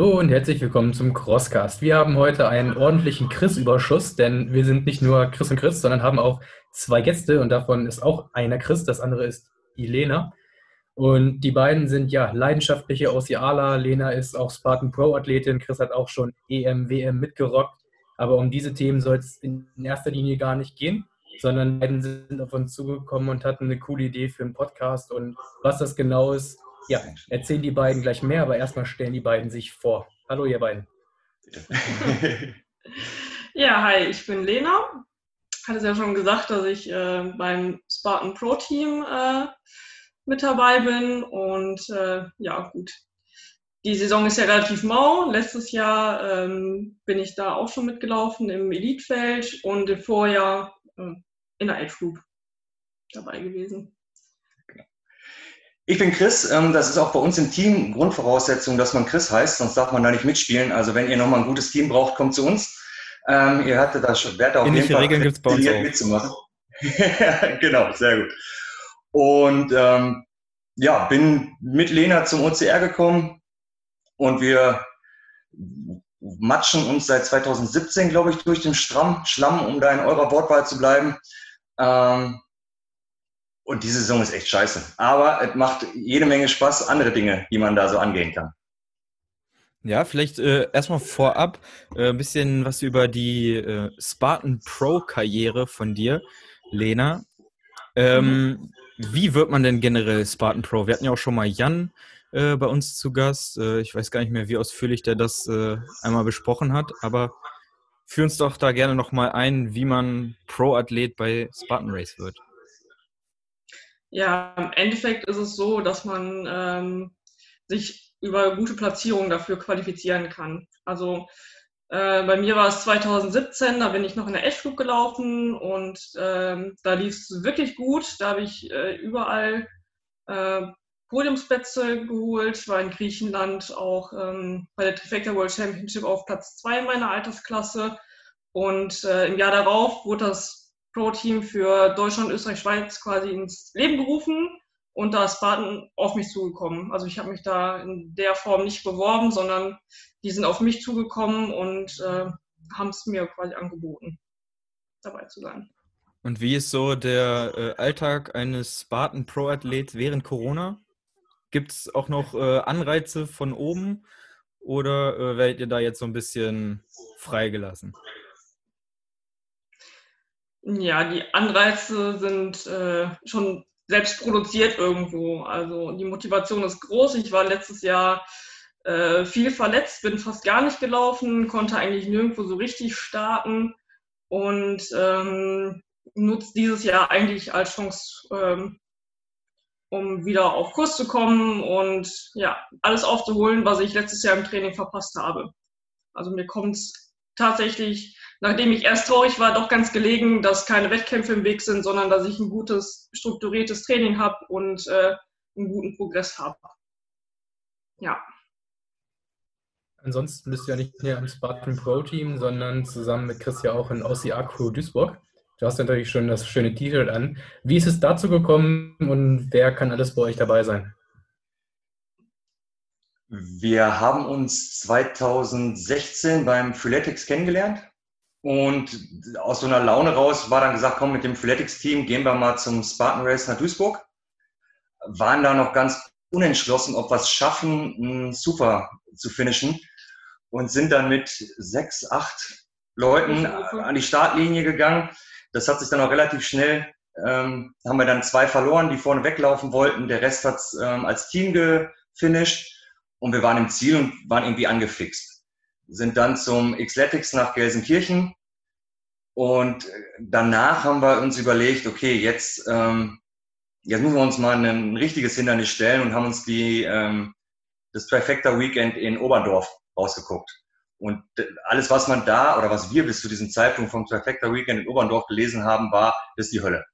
Hallo und herzlich willkommen zum Crosscast. Wir haben heute einen ordentlichen Chris-Überschuss, denn wir sind nicht nur Chris und Chris, sondern haben auch zwei Gäste und davon ist auch einer Chris, das andere ist die Lena. Und die beiden sind ja leidenschaftliche Ossialer. Lena ist auch Spartan Pro-Athletin, Chris hat auch schon EM, WM mitgerockt. Aber um diese Themen soll es in erster Linie gar nicht gehen, sondern beiden sind auf uns zugekommen und hatten eine coole Idee für einen Podcast. Und was das genau ist, ja, erzählen die beiden gleich mehr, aber erstmal stellen die beiden sich vor. Hallo, ihr beiden. ja, hi, ich bin Lena. Hatte es ja schon gesagt, dass ich äh, beim Spartan Pro Team äh, mit dabei bin. Und äh, ja, gut. Die Saison ist ja relativ mau. Letztes Jahr ähm, bin ich da auch schon mitgelaufen im Elitefeld und im Vorjahr äh, in der Age Group dabei gewesen. Ich bin Chris. Ähm, das ist auch bei uns im Team Grundvoraussetzung, dass man Chris heißt, sonst darf man da nicht mitspielen. Also wenn ihr nochmal ein gutes Team braucht, kommt zu uns. Ähm, ihr hattet da schon Wert auf Ähnliche jeden Fall Regeln gibt's bei uns auch. mitzumachen. genau, sehr gut. Und ähm, ja, bin mit Lena zum OCR gekommen und wir matschen uns seit 2017, glaube ich, durch den Stramm, Schlamm, um da in eurer Wortwahl zu bleiben. Ähm, und diese Saison ist echt scheiße. Aber es macht jede Menge Spaß, andere Dinge, die man da so angehen kann. Ja, vielleicht äh, erstmal vorab äh, ein bisschen was über die äh, Spartan Pro-Karriere von dir, Lena. Ähm. Wie wird man denn generell Spartan Pro? Wir hatten ja auch schon mal Jan äh, bei uns zu Gast. Äh, ich weiß gar nicht mehr, wie ausführlich der das äh, einmal besprochen hat, aber führ uns doch da gerne nochmal ein, wie man Pro-Athlet bei Spartan Race wird. Ja, im Endeffekt ist es so, dass man ähm, sich über gute Platzierungen dafür qualifizieren kann. Also äh, bei mir war es 2017, da bin ich noch in der Group gelaufen und ähm, da lief es wirklich gut. Da habe ich äh, überall äh, Podiumsplätze geholt, war in Griechenland auch ähm, bei der Trifecta World Championship auf Platz 2 in meiner Altersklasse. Und äh, im Jahr darauf wurde das Pro-Team für Deutschland, Österreich, Schweiz quasi ins Leben gerufen und da ist Spartan auf mich zugekommen. Also ich habe mich da in der Form nicht beworben, sondern die sind auf mich zugekommen und äh, haben es mir quasi angeboten, dabei zu sein. Und wie ist so der äh, Alltag eines Spartan Pro-Athlets während Corona? Gibt es auch noch äh, Anreize von oben oder äh, werdet ihr da jetzt so ein bisschen freigelassen? Ja, die Anreize sind äh, schon selbst produziert irgendwo. Also die Motivation ist groß. Ich war letztes Jahr äh, viel verletzt, bin fast gar nicht gelaufen, konnte eigentlich nirgendwo so richtig starten und ähm, nutze dieses Jahr eigentlich als Chance, ähm, um wieder auf Kurs zu kommen und ja, alles aufzuholen, was ich letztes Jahr im Training verpasst habe. Also mir kommt es tatsächlich nachdem ich erst traurig war, doch ganz gelegen, dass keine Wettkämpfe im Weg sind, sondern dass ich ein gutes, strukturiertes Training habe und äh, einen guten Progress habe. Ja. Ansonsten bist du ja nicht mehr im Spartan Pro Team, sondern zusammen mit Chris ja auch in OCR Crew Duisburg. Du hast natürlich schon das schöne T-Shirt an. Wie ist es dazu gekommen und wer kann alles bei euch dabei sein? Wir haben uns 2016 beim Freeletics kennengelernt und aus so einer Laune raus war dann gesagt, komm, mit dem Freeletics-Team gehen wir mal zum Spartan Race nach Duisburg. Waren da noch ganz unentschlossen, ob wir es schaffen, super zu finishen. Und sind dann mit sechs, acht Leuten an die Startlinie gegangen. Das hat sich dann auch relativ schnell, ähm, haben wir dann zwei verloren, die vorne weglaufen wollten. Der Rest hat es ähm, als Team gefinisht. Und wir waren im Ziel und waren irgendwie angefixt sind dann zum Xletics nach Gelsenkirchen und danach haben wir uns überlegt, okay, jetzt, ähm, jetzt müssen wir uns mal ein richtiges Hindernis stellen und haben uns die, ähm, das Trifecta Weekend in Oberndorf rausgeguckt. Und alles, was man da oder was wir bis zu diesem Zeitpunkt vom Trifecta Weekend in Oberndorf gelesen haben, war, das ist die Hölle.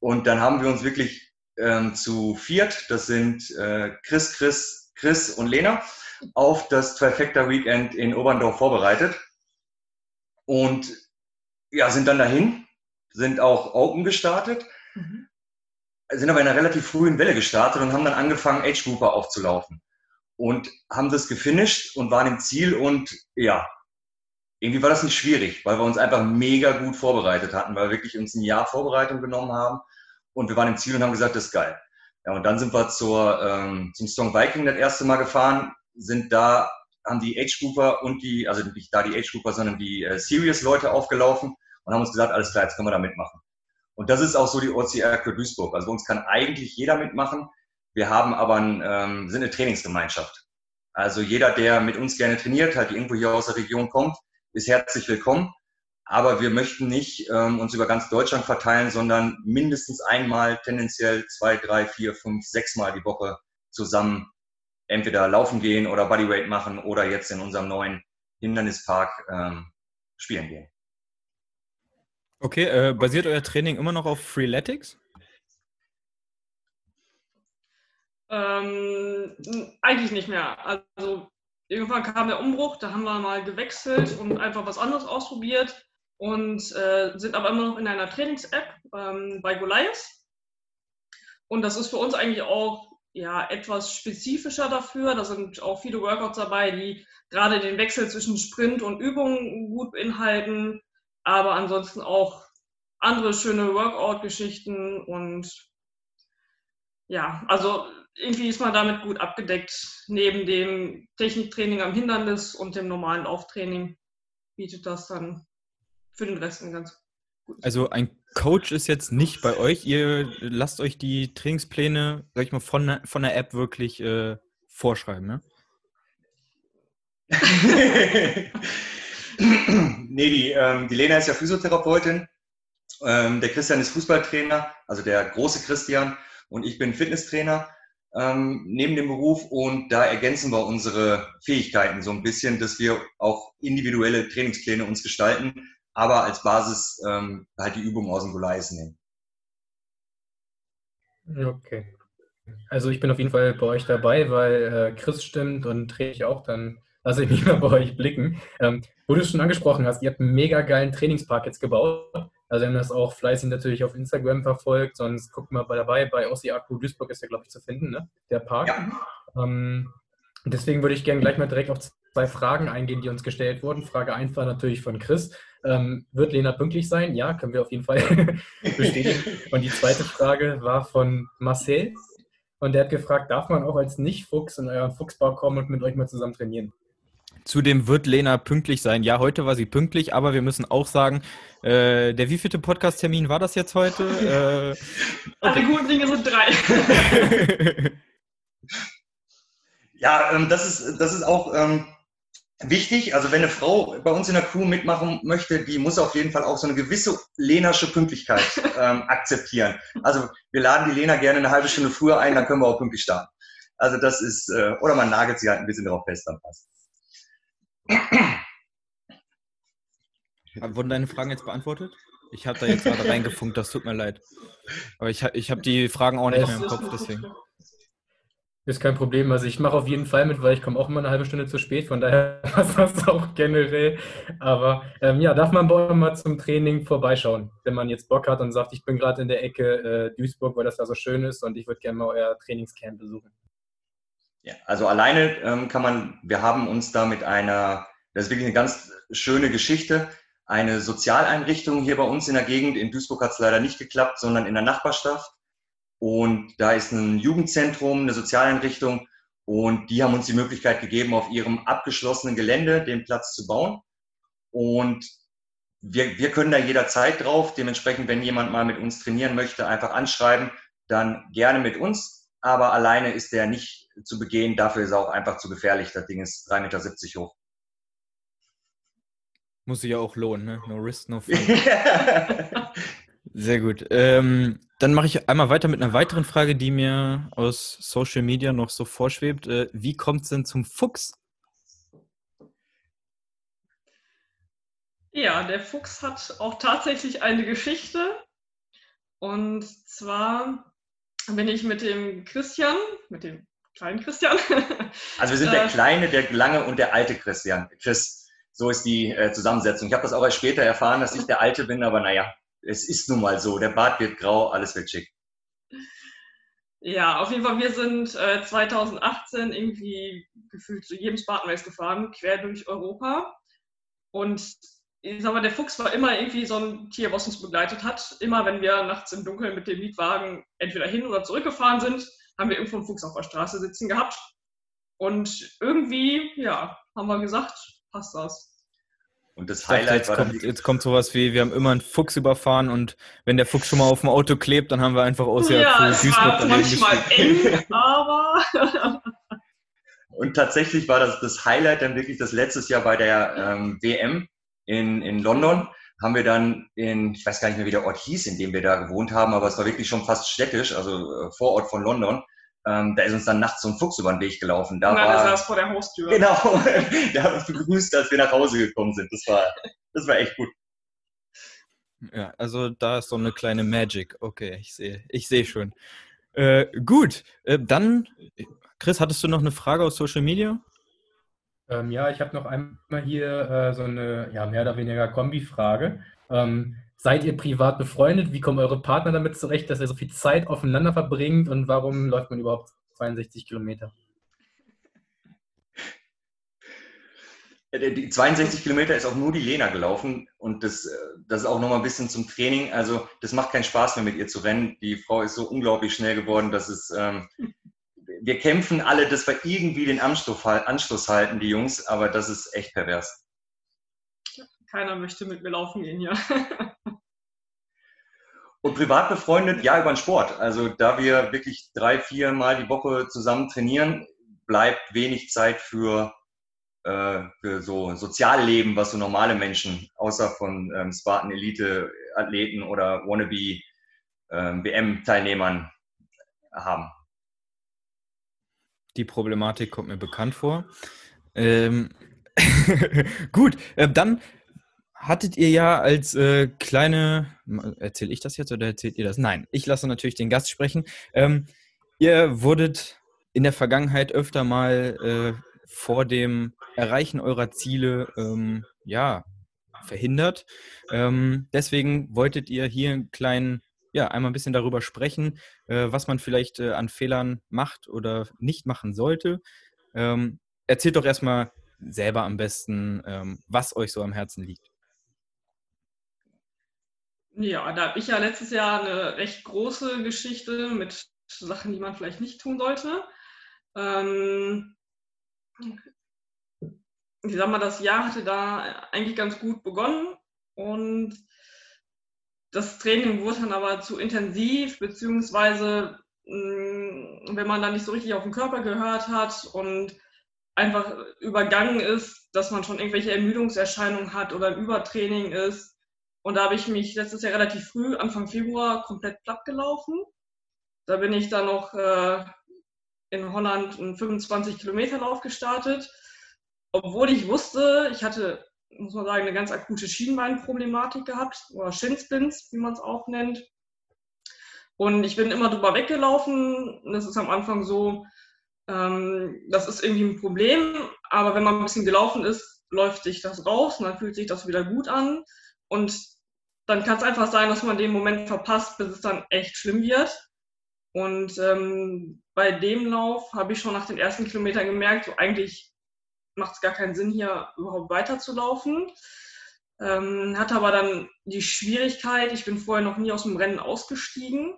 Und dann haben wir uns wirklich ähm, zu viert, das sind äh, Chris, Chris, Chris und Lena, auf das Trifecta Weekend in Oberndorf vorbereitet und ja, sind dann dahin, sind auch Open gestartet, mhm. sind aber in einer relativ frühen Welle gestartet und haben dann angefangen, Age Grouper aufzulaufen. und haben das gefinisht und waren im Ziel und ja, irgendwie war das nicht schwierig, weil wir uns einfach mega gut vorbereitet hatten, weil wir wirklich uns ein Jahr Vorbereitung genommen haben und wir waren im Ziel und haben gesagt, das ist geil. Ja, und dann sind wir zur, ähm, zum Strong Viking das erste Mal gefahren, sind da, haben die Age Grouper und die, also nicht da die Age Grouper, sondern die äh, Serious-Leute aufgelaufen und haben uns gesagt, alles klar, jetzt können wir da mitmachen. Und das ist auch so die OCR für Duisburg. Also bei uns kann eigentlich jeder mitmachen. Wir haben aber ein, ähm, sind eine Trainingsgemeinschaft. Also jeder, der mit uns gerne trainiert, halt irgendwo hier aus der Region kommt, ist herzlich willkommen. Aber wir möchten nicht ähm, uns über ganz Deutschland verteilen, sondern mindestens einmal, tendenziell zwei, drei, vier, fünf, sechs Mal die Woche zusammen entweder laufen gehen oder Bodyweight machen oder jetzt in unserem neuen Hindernispark ähm, spielen gehen. Okay, äh, basiert euer Training immer noch auf Freeletics? Ähm, eigentlich nicht mehr. Also irgendwann kam der Umbruch, da haben wir mal gewechselt und einfach was anderes ausprobiert und äh, sind aber immer noch in einer Trainings-App ähm, bei Goliath. Und das ist für uns eigentlich auch ja, etwas spezifischer dafür. Da sind auch viele Workouts dabei, die gerade den Wechsel zwischen Sprint und Übung gut beinhalten, aber ansonsten auch andere schöne Workout-Geschichten und ja, also irgendwie ist man damit gut abgedeckt. Neben dem Techniktraining am Hindernis und dem normalen Lauftraining bietet das dann für den Rest ein ganz. Also ein Coach ist jetzt nicht bei euch. Ihr lasst euch die Trainingspläne, sag ich mal, von, von der App wirklich äh, vorschreiben, ne? nee, die, ähm, die Lena ist ja Physiotherapeutin. Ähm, der Christian ist Fußballtrainer, also der große Christian. Und ich bin Fitnesstrainer ähm, neben dem Beruf und da ergänzen wir unsere Fähigkeiten so ein bisschen, dass wir auch individuelle Trainingspläne uns gestalten, aber als Basis ähm, halt die Übungen aus dem Goliath nehmen. Okay. Also ich bin auf jeden Fall bei euch dabei, weil äh, Chris stimmt und drehe ich auch, dann lasse ich mich mal bei euch blicken. Ähm, wo du es schon angesprochen hast, ihr habt einen mega geilen Trainingspark jetzt gebaut. Also wir haben das auch fleißig natürlich auf Instagram verfolgt, sonst guckt mal dabei, bei Ossi Akku Duisburg ist ja, glaube ich, zu finden, ne? der Park. Ja. Ähm, deswegen würde ich gerne gleich mal direkt auf zwei Fragen eingehen, die uns gestellt wurden. Frage 1 war natürlich von Chris. Ähm, wird Lena pünktlich sein? Ja, können wir auf jeden Fall bestätigen. Und die zweite Frage war von Marcel. Und der hat gefragt, darf man auch als Nicht-Fuchs in euren Fuchsbau kommen und mit euch mal zusammen trainieren? Zudem wird Lena pünktlich sein. Ja, heute war sie pünktlich, aber wir müssen auch sagen, äh, der wievielte Podcast-Termin war das jetzt heute? Äh, Alle guten Dinge sind drei. ja, ähm, das, ist, das ist auch ähm, wichtig. Also wenn eine Frau bei uns in der Crew mitmachen möchte, die muss auf jeden Fall auch so eine gewisse Lenasche Pünktlichkeit ähm, akzeptieren. Also wir laden die Lena gerne eine halbe Stunde früher ein, dann können wir auch pünktlich starten. Also das ist, äh, oder man nagelt sie halt ein bisschen darauf fest, dann passt. Wurden deine Fragen jetzt beantwortet? Ich habe da jetzt gerade reingefunkt, das tut mir leid. Aber ich, ich habe die Fragen auch nicht mehr im Kopf, deswegen. Ist kein Problem. Also ich mache auf jeden Fall mit, weil ich komme auch immer eine halbe Stunde zu spät, von daher passt das auch generell. Aber ähm, ja, darf man bei mal zum Training vorbeischauen, wenn man jetzt Bock hat und sagt, ich bin gerade in der Ecke äh, Duisburg, weil das da so schön ist und ich würde gerne mal euer Trainingscamp besuchen. Ja, also alleine ähm, kann man, wir haben uns da mit einer, das ist wirklich eine ganz schöne Geschichte, eine Sozialeinrichtung hier bei uns in der Gegend. In Duisburg hat es leider nicht geklappt, sondern in der Nachbarschaft. Und da ist ein Jugendzentrum, eine Sozialeinrichtung. Und die haben uns die Möglichkeit gegeben, auf ihrem abgeschlossenen Gelände den Platz zu bauen. Und wir, wir können da jederzeit drauf. Dementsprechend, wenn jemand mal mit uns trainieren möchte, einfach anschreiben, dann gerne mit uns aber alleine ist der nicht zu begehen. Dafür ist er auch einfach zu gefährlich. Das Ding ist 3,70 Meter hoch. Muss sich ja auch lohnen, ne? No risk, no fun. Sehr gut. Ähm, dann mache ich einmal weiter mit einer weiteren Frage, die mir aus Social Media noch so vorschwebt. Äh, wie kommt es denn zum Fuchs? Ja, der Fuchs hat auch tatsächlich eine Geschichte. Und zwar bin ich mit dem Christian, mit dem kleinen Christian. Also wir sind der äh, kleine, der lange und der alte Christian. Chris, so ist die äh, Zusammensetzung. Ich habe das auch erst später erfahren, dass ich der Alte bin, aber naja, es ist nun mal so. Der Bart wird grau, alles wird schick. Ja, auf jeden Fall, wir sind äh, 2018 irgendwie gefühlt zu jedem Spartan Race gefahren, quer durch Europa. Und ich sag mal, der Fuchs war immer irgendwie so ein Tier, was uns begleitet hat. Immer wenn wir nachts im Dunkeln mit dem Mietwagen entweder hin oder zurückgefahren sind, haben wir irgendwo einen Fuchs auf der Straße sitzen gehabt. Und irgendwie, ja, haben wir gesagt, passt das. Und das dachte, Highlight jetzt war kommt, jetzt kommt sowas wie, wir haben immer einen Fuchs überfahren und wenn der Fuchs schon mal auf dem Auto klebt, dann haben wir einfach außerhalb ja, von es Duisburg manchmal eng, aber Und tatsächlich war das, das Highlight dann wirklich das letztes Jahr bei der ähm, WM in, in London. Haben wir dann in, ich weiß gar nicht mehr, wie der Ort hieß, in dem wir da gewohnt haben, aber es war wirklich schon fast städtisch, also äh, Vorort von London. Ähm, da ist uns dann nachts so ein Fuchs über den Weg gelaufen. Da dann war, saß vor der Haustür. genau, der hat uns begrüßt, als wir nach Hause gekommen sind. Das war, das war echt gut. Ja, also da ist so eine kleine Magic. Okay, ich sehe, ich sehe schon. Äh, gut, äh, dann, Chris, hattest du noch eine Frage aus Social Media? Ähm, ja, ich habe noch einmal hier äh, so eine ja, mehr oder weniger Kombi-Frage. Ähm, seid ihr privat befreundet? Wie kommen eure Partner damit zurecht, dass ihr so viel Zeit aufeinander verbringt? Und warum läuft man überhaupt 62 Kilometer? Die 62 Kilometer ist auch nur die Lena gelaufen und das, äh, das ist auch nochmal ein bisschen zum Training. Also das macht keinen Spaß mehr mit ihr zu rennen. Die Frau ist so unglaublich schnell geworden, dass es, ähm, wir kämpfen alle, dass wir irgendwie den Anschluss, hal- Anschluss halten, die Jungs, aber das ist echt pervers. Keiner möchte mit mir laufen gehen hier. Und privat befreundet, ja, über den Sport. Also da wir wirklich drei, vier Mal die Woche zusammen trainieren, bleibt wenig Zeit für, äh, für so Sozialleben, was so normale Menschen, außer von ähm, Spartan Elite Athleten oder Wannabe ähm, WM-Teilnehmern haben. Die Problematik kommt mir bekannt vor. Ähm, gut, äh, dann hattet ihr ja als äh, kleine, erzähle ich das jetzt oder erzählt ihr das? Nein, ich lasse natürlich den Gast sprechen. Ähm, ihr wurdet in der Vergangenheit öfter mal äh, vor dem Erreichen eurer Ziele ähm, ja, verhindert. Ähm, deswegen wolltet ihr hier einen kleinen, ja, einmal ein bisschen darüber sprechen, äh, was man vielleicht äh, an Fehlern macht oder nicht machen sollte. Ähm, erzählt doch erstmal selber am besten, ähm, was euch so am Herzen liegt. Ja, da habe ich ja letztes Jahr eine recht große Geschichte mit Sachen, die man vielleicht nicht tun sollte. Ähm, ich sag mal, das Jahr hatte da eigentlich ganz gut begonnen und das Training wurde dann aber zu intensiv, beziehungsweise mh, wenn man dann nicht so richtig auf den Körper gehört hat und einfach übergangen ist, dass man schon irgendwelche Ermüdungserscheinungen hat oder Übertraining ist. Und da habe ich mich letztes Jahr relativ früh, Anfang Februar, komplett platt gelaufen. Da bin ich dann noch äh, in Holland einen 25 Kilometer Lauf gestartet, obwohl ich wusste, ich hatte, muss man sagen, eine ganz akute Schienbeinproblematik gehabt oder Shinsplints, wie man es auch nennt. Und ich bin immer drüber weggelaufen. Das ist am Anfang so, ähm, das ist irgendwie ein Problem, aber wenn man ein bisschen gelaufen ist, läuft sich das raus und dann fühlt sich das wieder gut an. Und dann kann es einfach sein, dass man den Moment verpasst, bis es dann echt schlimm wird. Und ähm, bei dem Lauf habe ich schon nach den ersten Kilometern gemerkt, so eigentlich macht es gar keinen Sinn, hier überhaupt weiterzulaufen. Ähm, hatte aber dann die Schwierigkeit, ich bin vorher noch nie aus dem Rennen ausgestiegen.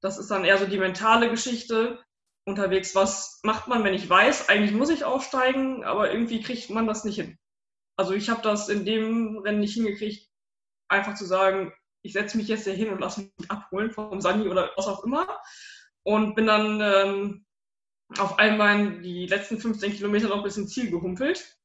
Das ist dann eher so die mentale Geschichte unterwegs. Was macht man, wenn ich weiß, eigentlich muss ich aussteigen, aber irgendwie kriegt man das nicht hin. Also ich habe das in dem Rennen nicht hingekriegt, einfach zu sagen, ich setze mich jetzt hier hin und lasse mich abholen vom Sani oder was auch immer. Und bin dann ähm, auf einmal die letzten 15 Kilometer noch bis ins Ziel gehumpelt.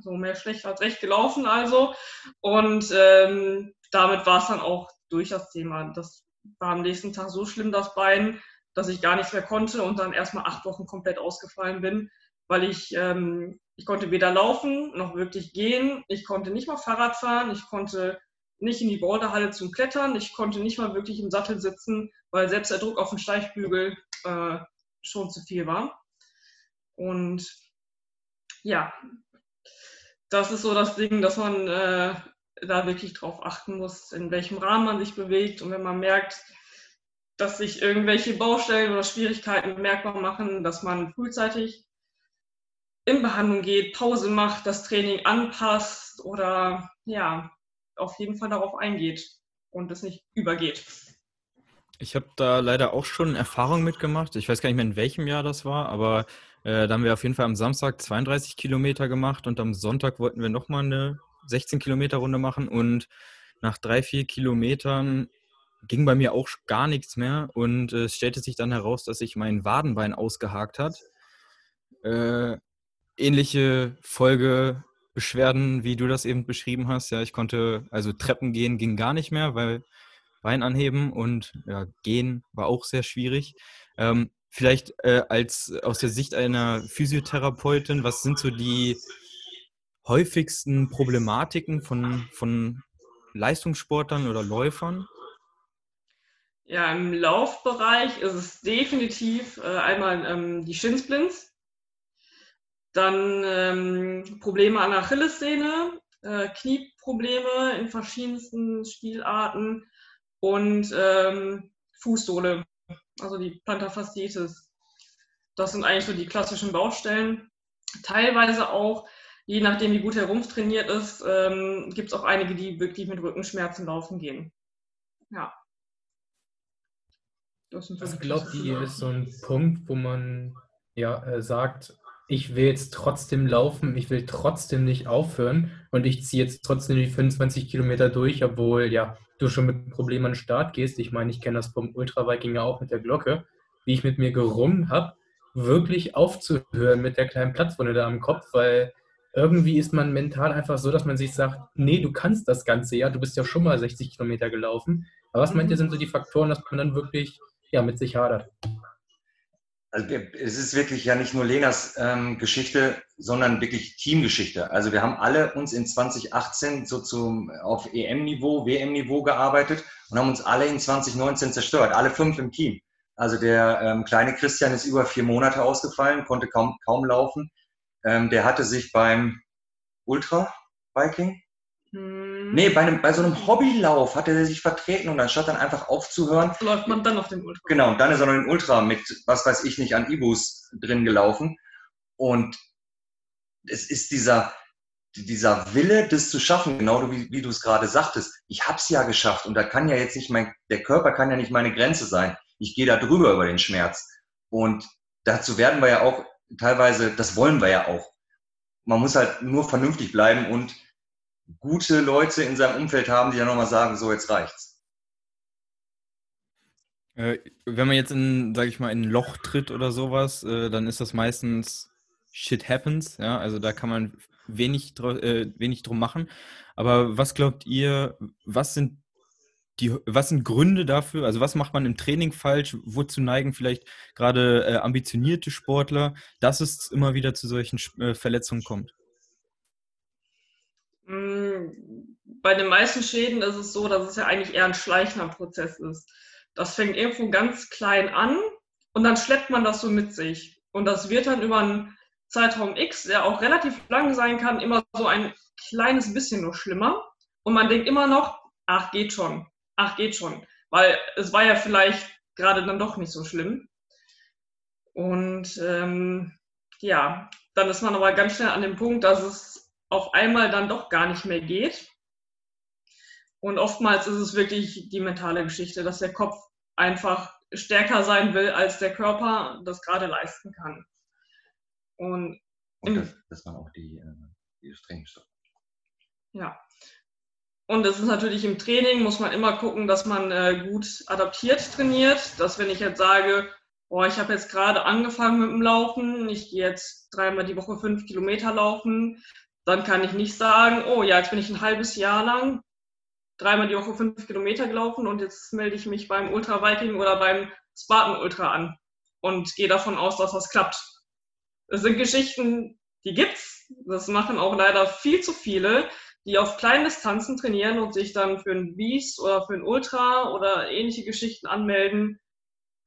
So mehr schlecht als recht gelaufen also. Und ähm, damit war es dann auch durch das Thema. Das war am nächsten Tag so schlimm, das Bein, dass ich gar nichts mehr konnte und dann erstmal acht Wochen komplett ausgefallen bin, weil ich, ähm, ich konnte weder laufen noch wirklich gehen. Ich konnte nicht mal Fahrrad fahren. Ich konnte nicht in die Boulderhalle zum Klettern. Ich konnte nicht mal wirklich im Sattel sitzen, weil selbst der Druck auf den Steigbügel äh, schon zu viel war. Und ja, das ist so das Ding, dass man äh, da wirklich drauf achten muss, in welchem Rahmen man sich bewegt. Und wenn man merkt, dass sich irgendwelche Baustellen oder Schwierigkeiten bemerkbar machen, dass man frühzeitig in Behandlung geht, Pause macht, das Training anpasst oder ja, auf jeden Fall darauf eingeht und es nicht übergeht. Ich habe da leider auch schon Erfahrung mitgemacht. Ich weiß gar nicht mehr, in welchem Jahr das war, aber äh, da haben wir auf jeden Fall am Samstag 32 Kilometer gemacht und am Sonntag wollten wir nochmal eine 16 Kilometer Runde machen und nach drei, vier Kilometern ging bei mir auch gar nichts mehr und äh, es stellte sich dann heraus, dass sich mein Wadenbein ausgehakt hat. Äh, ähnliche Folgebeschwerden, wie du das eben beschrieben hast. Ja, ich konnte, also Treppen gehen ging gar nicht mehr, weil Bein anheben und ja, gehen war auch sehr schwierig. Ähm, vielleicht äh, als aus der Sicht einer Physiotherapeutin, was sind so die häufigsten Problematiken von, von Leistungssportlern oder Läufern? Ja, im Laufbereich ist es definitiv äh, einmal ähm, die Shinsplints, dann ähm, Probleme an der Achillessehne, äh, Knieprobleme in verschiedensten Spielarten und ähm, Fußsohle, also die Plantarfasziitis. Das sind eigentlich so die klassischen Baustellen. Teilweise auch, je nachdem wie gut der Rumpf trainiert ist, ähm, gibt es auch einige, die wirklich mit Rückenschmerzen laufen gehen. Ja. Das sind so Was glaubt ihr, ist so ein Punkt, wo man ja äh, sagt, ich will jetzt trotzdem laufen, ich will trotzdem nicht aufhören und ich ziehe jetzt trotzdem die 25 Kilometer durch, obwohl ja du schon mit Problemen an den Start gehst. Ich meine, ich kenne das vom Ultraviking ja auch mit der Glocke, wie ich mit mir gerungen habe, wirklich aufzuhören mit der kleinen Platzwunde da am Kopf, weil irgendwie ist man mental einfach so, dass man sich sagt, nee, du kannst das Ganze ja, du bist ja schon mal 60 Kilometer gelaufen. Aber was meint ihr, sind so die Faktoren, dass man dann wirklich ja, mit sich hadert? Also es ist wirklich ja nicht nur Lenas ähm, Geschichte, sondern wirklich Teamgeschichte. Also wir haben alle uns in 2018 so zum, auf EM-Niveau, WM-Niveau gearbeitet und haben uns alle in 2019 zerstört, alle fünf im Team. Also der ähm, kleine Christian ist über vier Monate ausgefallen, konnte kaum, kaum laufen. Ähm, der hatte sich beim Ultra-Biking, hm. Nee, bei, einem, bei so einem Hobbylauf hat er sich vertreten und anstatt dann einfach aufzuhören. Läuft man dann auf den Ultra. Genau, und dann ist er noch den Ultra mit, was weiß ich nicht, an Ibus drin gelaufen. Und es ist dieser, dieser Wille, das zu schaffen, genau wie, wie du es gerade sagtest. Ich habe es ja geschafft und da kann ja jetzt nicht mein, der Körper kann ja nicht meine Grenze sein. Ich gehe da drüber über den Schmerz. Und dazu werden wir ja auch teilweise, das wollen wir ja auch. Man muss halt nur vernünftig bleiben und gute Leute in seinem Umfeld haben, die dann nochmal sagen, so jetzt reicht's. Äh, wenn man jetzt in, sag ich mal, in ein Loch tritt oder sowas, äh, dann ist das meistens shit happens, ja, also da kann man wenig, äh, wenig drum machen. Aber was glaubt ihr, was sind die, was sind Gründe dafür? Also was macht man im Training falsch? Wozu neigen vielleicht gerade äh, ambitionierte Sportler, dass es immer wieder zu solchen äh, Verletzungen kommt? Mm, bei den meisten Schäden ist es so, dass es ja eigentlich eher ein schleichender Prozess ist. Das fängt irgendwo ganz klein an und dann schleppt man das so mit sich. Und das wird dann über einen Zeitraum X, der auch relativ lang sein kann, immer so ein kleines bisschen nur schlimmer. Und man denkt immer noch, ach, geht schon, ach, geht schon. Weil es war ja vielleicht gerade dann doch nicht so schlimm. Und ähm, ja, dann ist man aber ganz schnell an dem Punkt, dass es auf einmal dann doch gar nicht mehr geht. Und oftmals ist es wirklich die mentale Geschichte, dass der Kopf einfach stärker sein will, als der Körper das gerade leisten kann. Und, Und das, das waren auch die, äh, die Trainingsstoffe. Ja. Und es ist natürlich im Training, muss man immer gucken, dass man äh, gut adaptiert trainiert. Dass wenn ich jetzt sage, oh, ich habe jetzt gerade angefangen mit dem Laufen, ich gehe jetzt dreimal die Woche fünf Kilometer laufen, dann kann ich nicht sagen, oh ja, jetzt bin ich ein halbes Jahr lang dreimal die Woche fünf Kilometer gelaufen und jetzt melde ich mich beim Ultra Viking oder beim Spartan Ultra an und gehe davon aus, dass das klappt. Das sind Geschichten, die gibt's. Das machen auch leider viel zu viele, die auf kleinen Distanzen trainieren und sich dann für ein Beast oder für ein Ultra oder ähnliche Geschichten anmelden,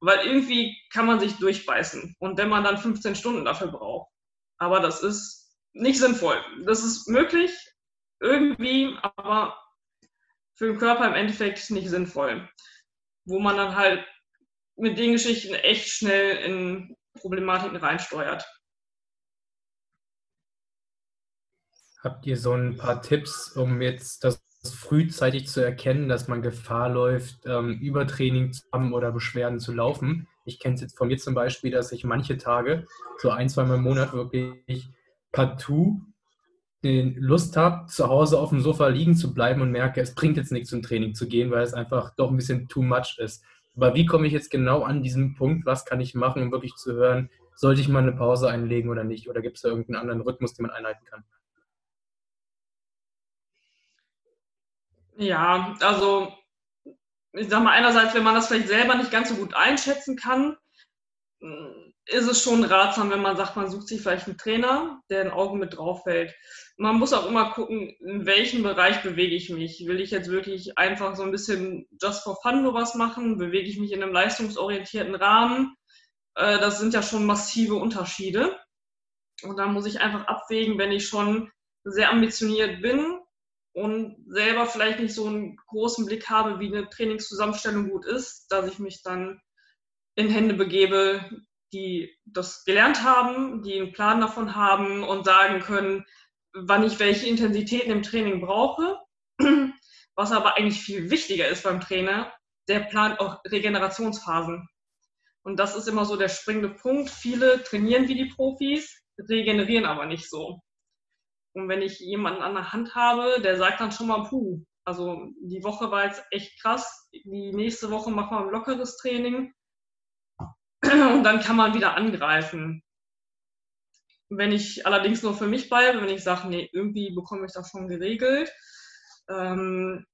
weil irgendwie kann man sich durchbeißen. Und wenn man dann 15 Stunden dafür braucht. Aber das ist nicht sinnvoll. Das ist möglich, irgendwie, aber für den Körper im Endeffekt nicht sinnvoll. Wo man dann halt mit den Geschichten echt schnell in Problematiken reinsteuert. Habt ihr so ein paar Tipps, um jetzt das frühzeitig zu erkennen, dass man Gefahr läuft, ähm, Übertraining zu haben oder Beschwerden zu laufen? Ich kenne es jetzt von mir zum Beispiel, dass ich manche Tage, so ein, zweimal im Monat, wirklich partout den Lust habe, zu Hause auf dem Sofa liegen zu bleiben und merke, es bringt jetzt nichts zum Training zu gehen, weil es einfach doch ein bisschen too much ist. Aber wie komme ich jetzt genau an diesen Punkt? Was kann ich machen, um wirklich zu hören, sollte ich mal eine Pause einlegen oder nicht? Oder gibt es da irgendeinen anderen Rhythmus, den man einhalten kann? Ja, also ich sag mal, einerseits, wenn man das vielleicht selber nicht ganz so gut einschätzen kann, ist es schon ratsam, wenn man sagt, man sucht sich vielleicht einen Trainer, der ein Auge mit drauf fällt. Man muss auch immer gucken, in welchem Bereich bewege ich mich. Will ich jetzt wirklich einfach so ein bisschen just for fun was machen? Bewege ich mich in einem leistungsorientierten Rahmen? Äh, das sind ja schon massive Unterschiede. Und da muss ich einfach abwägen, wenn ich schon sehr ambitioniert bin und selber vielleicht nicht so einen großen Blick habe, wie eine Trainingszusammenstellung gut ist, dass ich mich dann in Hände begebe, die das gelernt haben, die einen Plan davon haben und sagen können, wann ich welche Intensitäten im Training brauche. Was aber eigentlich viel wichtiger ist beim Trainer, der plant auch Regenerationsphasen. Und das ist immer so der springende Punkt. Viele trainieren wie die Profis, regenerieren aber nicht so. Und wenn ich jemanden an der Hand habe, der sagt dann schon mal, puh, also die Woche war jetzt echt krass, die nächste Woche machen wir ein lockeres Training und dann kann man wieder angreifen. Wenn ich allerdings nur für mich bleibe, wenn ich sage, nee, irgendwie bekomme ich das schon geregelt, ähm,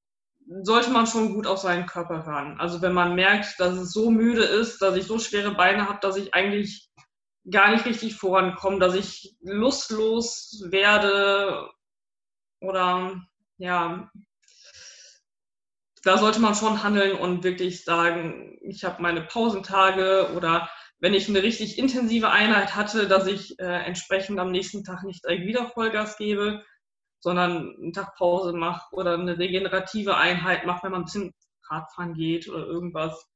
sollte man schon gut auf seinen Körper hören. Also wenn man merkt, dass es so müde ist, dass ich so schwere Beine habe, dass ich eigentlich gar nicht richtig vorankomme, dass ich lustlos werde oder ja, da sollte man schon handeln und wirklich sagen, ich habe meine Pausentage oder wenn ich eine richtig intensive Einheit hatte, dass ich äh, entsprechend am nächsten Tag nicht direkt wieder Vollgas gebe, sondern einen Tag Pause mache oder eine regenerative Einheit mache, wenn man ein bisschen Radfahren geht oder irgendwas.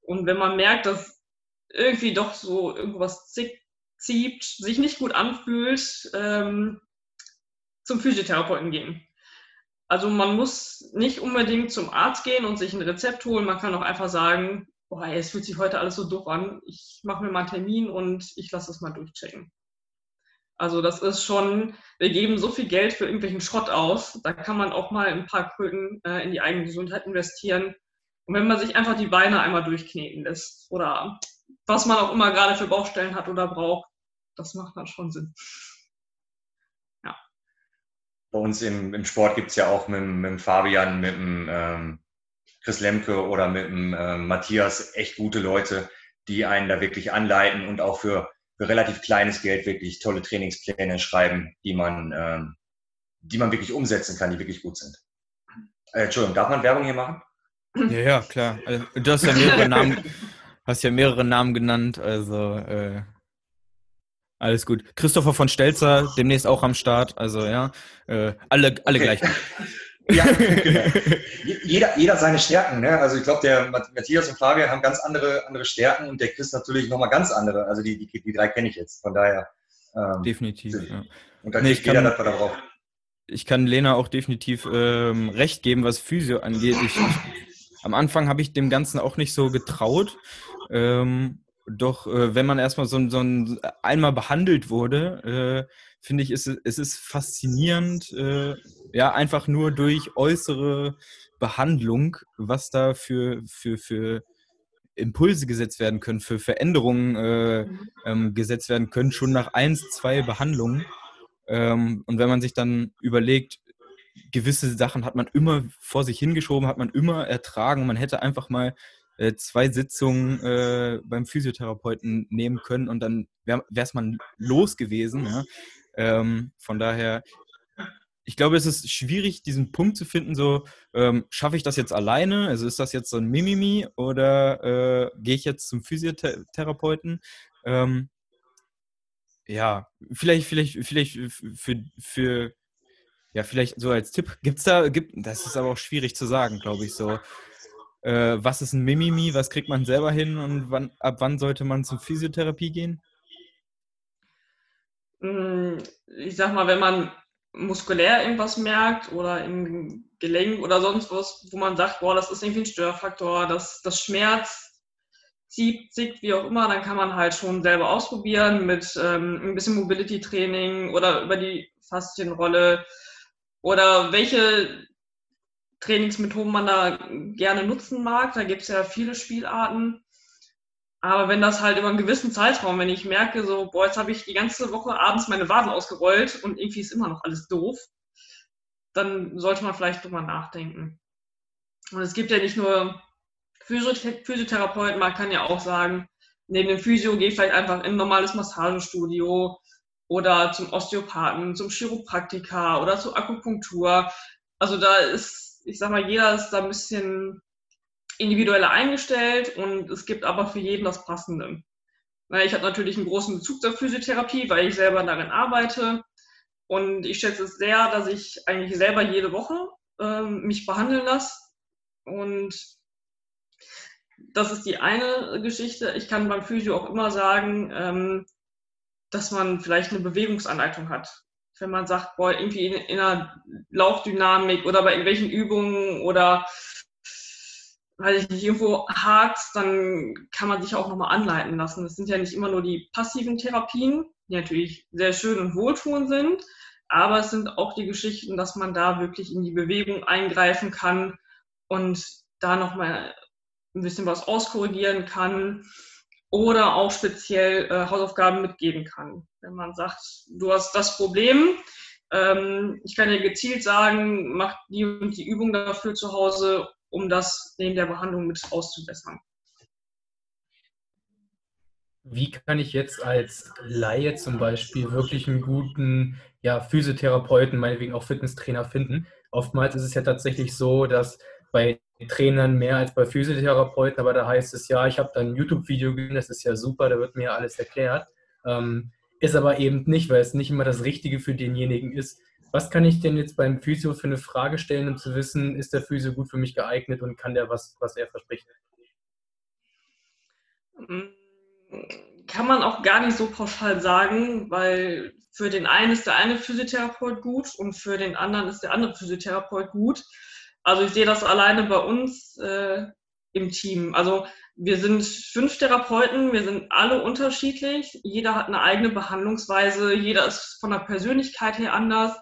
Und wenn man merkt, dass irgendwie doch so irgendwas zieht, sich nicht gut anfühlt, ähm, zum Physiotherapeuten gehen. Also man muss nicht unbedingt zum Arzt gehen und sich ein Rezept holen. Man kann auch einfach sagen, boah, es fühlt sich heute alles so doof an. Ich mache mir mal einen Termin und ich lasse es mal durchchecken. Also das ist schon, wir geben so viel Geld für irgendwelchen Schrott aus. Da kann man auch mal ein paar Kröten äh, in die eigene Gesundheit investieren. Und wenn man sich einfach die Beine einmal durchkneten lässt oder was man auch immer gerade für Baustellen hat oder braucht, das macht dann schon Sinn. Bei uns im, im Sport gibt es ja auch mit, mit Fabian, mit dem ähm, Chris Lemke oder mit dem ähm, Matthias echt gute Leute, die einen da wirklich anleiten und auch für, für relativ kleines Geld wirklich tolle Trainingspläne schreiben, die man, ähm, die man wirklich umsetzen kann, die wirklich gut sind. Äh, Entschuldigung, darf man Werbung hier machen? Ja, ja, klar. Also, du hast ja mehrere Namen, Hast ja mehrere Namen genannt, also äh, alles gut. Christopher von Stelzer, demnächst auch am Start, also ja, äh, alle, alle okay. gleich. ja, genau. jeder, jeder seine Stärken. Ne? Also ich glaube, der Matthias und Fabian haben ganz andere, andere Stärken und der Chris natürlich nochmal ganz andere. Also die, die, die drei kenne ich jetzt. Von daher. Ähm, definitiv. Ja. Und dann nee, jeder kann, das, was er braucht. Ich kann Lena auch definitiv ähm, recht geben, was Physio angeht. Ich, am Anfang habe ich dem Ganzen auch nicht so getraut. Ähm, doch äh, wenn man erstmal so, so ein, einmal behandelt wurde, äh, finde ich, ist, es ist faszinierend, äh, ja, einfach nur durch äußere Behandlung, was da für, für, für Impulse gesetzt werden können, für Veränderungen äh, mhm. ähm, gesetzt werden können, schon nach eins, zwei Behandlungen. Ähm, und wenn man sich dann überlegt, gewisse Sachen hat man immer vor sich hingeschoben, hat man immer ertragen. Man hätte einfach mal äh, zwei Sitzungen äh, beim Physiotherapeuten nehmen können und dann wäre es mal los gewesen. Ja? Ähm, von daher, ich glaube, es ist schwierig, diesen Punkt zu finden, so ähm, schaffe ich das jetzt alleine? Also ist das jetzt so ein Mimimi oder äh, gehe ich jetzt zum Physiotherapeuten? Ähm, ja, vielleicht, vielleicht, vielleicht für, für ja, vielleicht so als Tipp, gibt es da, gibt, das ist aber auch schwierig zu sagen, glaube ich, so. Äh, was ist ein Mimimi? Was kriegt man selber hin und wann, ab wann sollte man zur Physiotherapie gehen? Hm, ich sag mal, wenn man muskulär irgendwas merkt oder im Gelenk oder sonst was, wo man sagt, boah, das ist irgendwie ein Störfaktor, das, das Schmerz zieht, zieht, wie auch immer, dann kann man halt schon selber ausprobieren mit ähm, ein bisschen Mobility-Training oder über die Faszienrolle oder welche Trainingsmethoden man da gerne nutzen mag. Da gibt es ja viele Spielarten. Aber wenn das halt über einen gewissen Zeitraum, wenn ich merke, so, boah, jetzt habe ich die ganze Woche abends meine Waden ausgerollt und irgendwie ist immer noch alles doof, dann sollte man vielleicht drüber nachdenken. Und es gibt ja nicht nur Physiotherapeuten, man kann ja auch sagen, neben dem Physio gehe ich vielleicht einfach in ein normales Massagestudio oder zum Osteopathen, zum Chiropraktiker oder zur Akupunktur. Also da ist, ich sag mal, jeder ist da ein bisschen individueller eingestellt und es gibt aber für jeden das Passende. Ich habe natürlich einen großen Bezug zur Physiotherapie, weil ich selber darin arbeite. Und ich schätze es sehr, dass ich eigentlich selber jede Woche ähm, mich behandeln lasse. Und das ist die eine Geschichte. Ich kann beim Physio auch immer sagen, ähm, dass man vielleicht eine Bewegungsanleitung hat. Wenn man sagt, boah, irgendwie in, in einer Laufdynamik oder bei irgendwelchen Übungen oder weil ich nicht irgendwo hakt, dann kann man sich auch nochmal anleiten lassen. Es sind ja nicht immer nur die passiven Therapien, die natürlich sehr schön und wohltuend sind, aber es sind auch die Geschichten, dass man da wirklich in die Bewegung eingreifen kann und da nochmal ein bisschen was auskorrigieren kann oder auch speziell äh, Hausaufgaben mitgeben kann. Wenn man sagt, du hast das Problem, ähm, ich kann dir gezielt sagen, mach die und die Übung dafür zu Hause um das neben der Behandlung mit auszubessern. Wie kann ich jetzt als Laie zum Beispiel wirklich einen guten ja, Physiotherapeuten, meinetwegen auch Fitnesstrainer finden? Oftmals ist es ja tatsächlich so, dass bei Trainern mehr als bei Physiotherapeuten, aber da heißt es ja, ich habe da ein YouTube-Video gesehen, das ist ja super, da wird mir alles erklärt. Ähm, ist aber eben nicht, weil es nicht immer das Richtige für denjenigen ist. Was kann ich denn jetzt beim Physio für eine Frage stellen, um zu wissen, ist der Physio gut für mich geeignet und kann der was, was er verspricht? Mm, kann man auch gar nicht so pauschal sagen, weil für den einen ist der eine Physiotherapeut gut und für den anderen ist der andere Physiotherapeut gut. Also ich sehe das alleine bei uns äh, im Team. Also wir sind fünf Therapeuten, wir sind alle unterschiedlich. Jeder hat eine eigene Behandlungsweise, jeder ist von der Persönlichkeit her anders.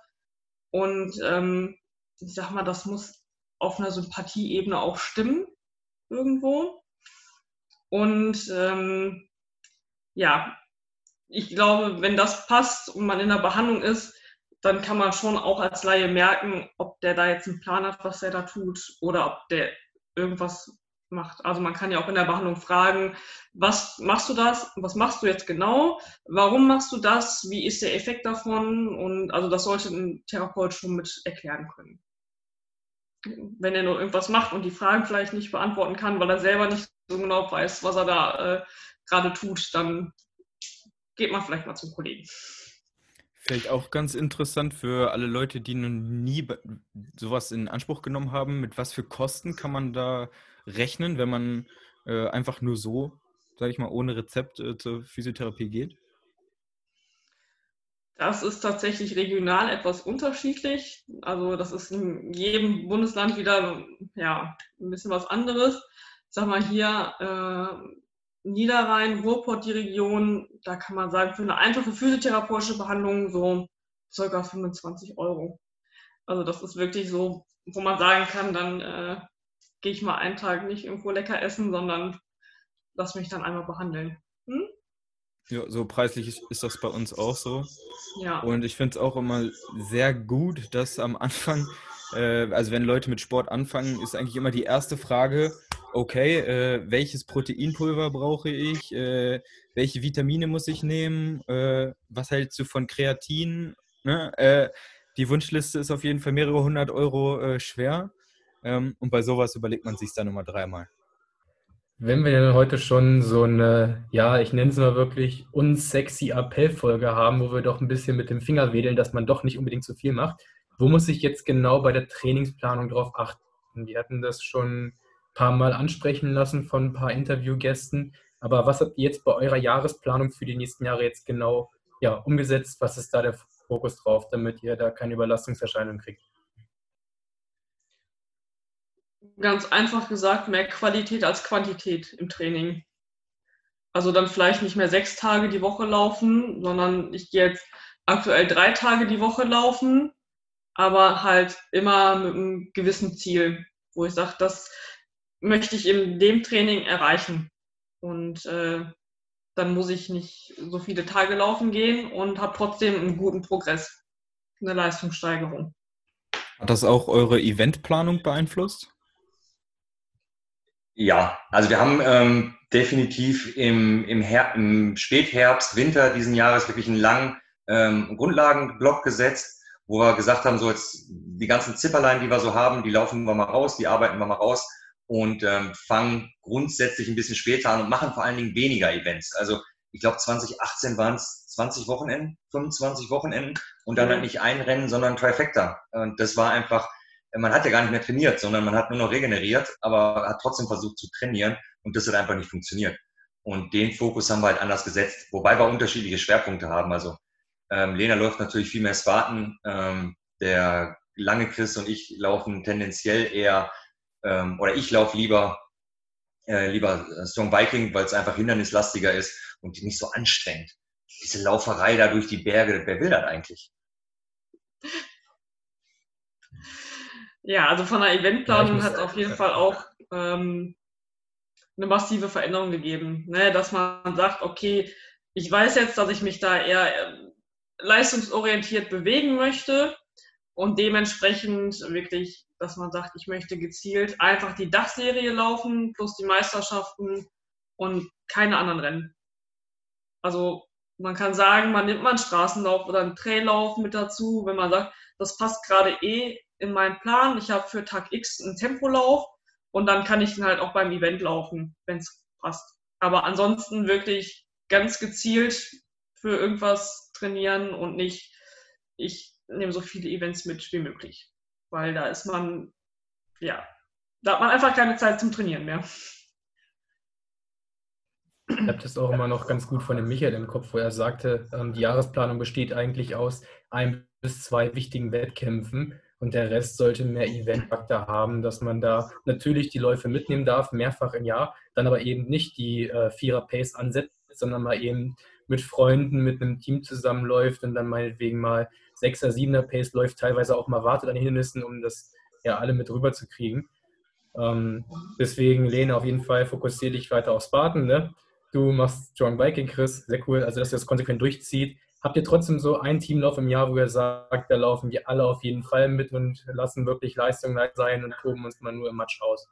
Und ähm, ich sag mal, das muss auf einer Sympathieebene auch stimmen irgendwo. Und ähm, ja, ich glaube, wenn das passt und man in der Behandlung ist, dann kann man schon auch als Laie merken, ob der da jetzt einen Plan hat, was er da tut, oder ob der irgendwas macht. Also man kann ja auch in der Behandlung fragen, was machst du das? Was machst du jetzt genau? Warum machst du das? Wie ist der Effekt davon? Und also das sollte ein Therapeut schon mit erklären können. Wenn er nur irgendwas macht und die Fragen vielleicht nicht beantworten kann, weil er selber nicht so genau weiß, was er da äh, gerade tut, dann geht man vielleicht mal zum Kollegen. Vielleicht auch ganz interessant für alle Leute, die noch nie sowas in Anspruch genommen haben. Mit was für Kosten kann man da rechnen, wenn man äh, einfach nur so, sage ich mal, ohne Rezept äh, zur Physiotherapie geht? Das ist tatsächlich regional etwas unterschiedlich. Also das ist in jedem Bundesland wieder ja, ein bisschen was anderes. Ich sag mal hier äh, Niederrhein, Ruhrpott, die Region, da kann man sagen, für eine einfache physiotherapeutische Behandlung so circa 25 Euro. Also das ist wirklich so, wo man sagen kann, dann äh, gehe ich mal einen Tag nicht irgendwo lecker essen, sondern lass mich dann einmal behandeln. Hm? Ja, so preislich ist das bei uns auch so. Ja. Und ich finde es auch immer sehr gut, dass am Anfang, äh, also wenn Leute mit Sport anfangen, ist eigentlich immer die erste Frage, okay, äh, welches Proteinpulver brauche ich, äh, welche Vitamine muss ich nehmen, äh, was hältst du von Kreatin? Ne? Äh, die Wunschliste ist auf jeden Fall mehrere hundert Euro äh, schwer ähm, und bei sowas überlegt man sich dann immer dreimal. Wenn wir denn heute schon so eine, ja, ich nenne es mal wirklich unsexy Appellfolge haben, wo wir doch ein bisschen mit dem Finger wedeln, dass man doch nicht unbedingt zu viel macht, wo muss ich jetzt genau bei der Trainingsplanung drauf achten? Wir hatten das schon paar Mal ansprechen lassen von ein paar Interviewgästen. Aber was habt ihr jetzt bei eurer Jahresplanung für die nächsten Jahre jetzt genau ja, umgesetzt? Was ist da der Fokus drauf, damit ihr da keine Überlastungserscheinungen kriegt? Ganz einfach gesagt, mehr Qualität als Quantität im Training. Also dann vielleicht nicht mehr sechs Tage die Woche laufen, sondern ich gehe jetzt aktuell drei Tage die Woche laufen, aber halt immer mit einem gewissen Ziel, wo ich sage, das möchte ich in dem Training erreichen. Und äh, dann muss ich nicht so viele Tage laufen gehen und habe trotzdem einen guten Progress, eine Leistungssteigerung. Hat das auch eure Eventplanung beeinflusst? Ja, also wir haben ähm, definitiv im, im, Her im Spätherbst, Winter diesen Jahres wirklich einen langen ähm, Grundlagenblock gesetzt, wo wir gesagt haben, so jetzt die ganzen Zipperlein, die wir so haben, die laufen wir mal raus, die arbeiten wir mal raus und ähm, fangen grundsätzlich ein bisschen später an und machen vor allen Dingen weniger Events. Also ich glaube 2018 waren es 20 Wochenenden, 25 Wochenenden und dann halt nicht ein Rennen, sondern Trifecta. Und das war einfach man hat ja gar nicht mehr trainiert, sondern man hat nur noch regeneriert, aber hat trotzdem versucht zu trainieren und das hat einfach nicht funktioniert. Und den Fokus haben wir halt anders gesetzt, wobei wir unterschiedliche Schwerpunkte haben. Also ähm, Lena läuft natürlich viel mehr Spartan, ähm, der lange Chris und ich laufen tendenziell eher, ähm, oder ich laufe lieber, äh, lieber Strong Biking, weil es einfach hindernislastiger ist und nicht so anstrengend. Diese Lauferei da durch die Berge, wer will das eigentlich? Ja, also von der Eventplanung ja, hat es auf jeden Fall auch ähm, eine massive Veränderung gegeben. Ne? Dass man sagt, okay, ich weiß jetzt, dass ich mich da eher ähm, leistungsorientiert bewegen möchte und dementsprechend wirklich, dass man sagt, ich möchte gezielt einfach die Dachserie laufen plus die Meisterschaften und keine anderen Rennen. Also man kann sagen, man nimmt mal einen Straßenlauf oder einen Traillauf mit dazu, wenn man sagt, das passt gerade eh in meinen Plan. Ich habe für Tag X einen Tempolauf und dann kann ich den halt auch beim Event laufen, wenn es passt. Aber ansonsten wirklich ganz gezielt für irgendwas trainieren und nicht, ich nehme so viele Events mit wie möglich. Weil da ist man, ja, da hat man einfach keine Zeit zum Trainieren mehr. Ich habe das auch immer noch ganz gut von dem Michael im Kopf, wo er sagte, ähm, die Jahresplanung besteht eigentlich aus ein bis zwei wichtigen Wettkämpfen und der Rest sollte mehr Event-Faktor haben, dass man da natürlich die Läufe mitnehmen darf, mehrfach im Jahr, dann aber eben nicht die äh, Vierer-Pace ansetzt, sondern mal eben mit Freunden, mit einem Team zusammenläuft und dann meinetwegen mal Sechser, Siebener Pace läuft, teilweise auch mal wartet an Hindernissen, um das ja alle mit rüber zu kriegen. Ähm, deswegen, Lene, auf jeden Fall fokussiere dich weiter auf Spartan. Ne? Du machst Strong Biking, Chris, sehr cool. Also, dass ihr das konsequent durchzieht. Habt ihr trotzdem so einen Teamlauf im Jahr, wo ihr sagt, da laufen wir alle auf jeden Fall mit und lassen wirklich Leistung sein und toben uns mal nur im Matsch aus?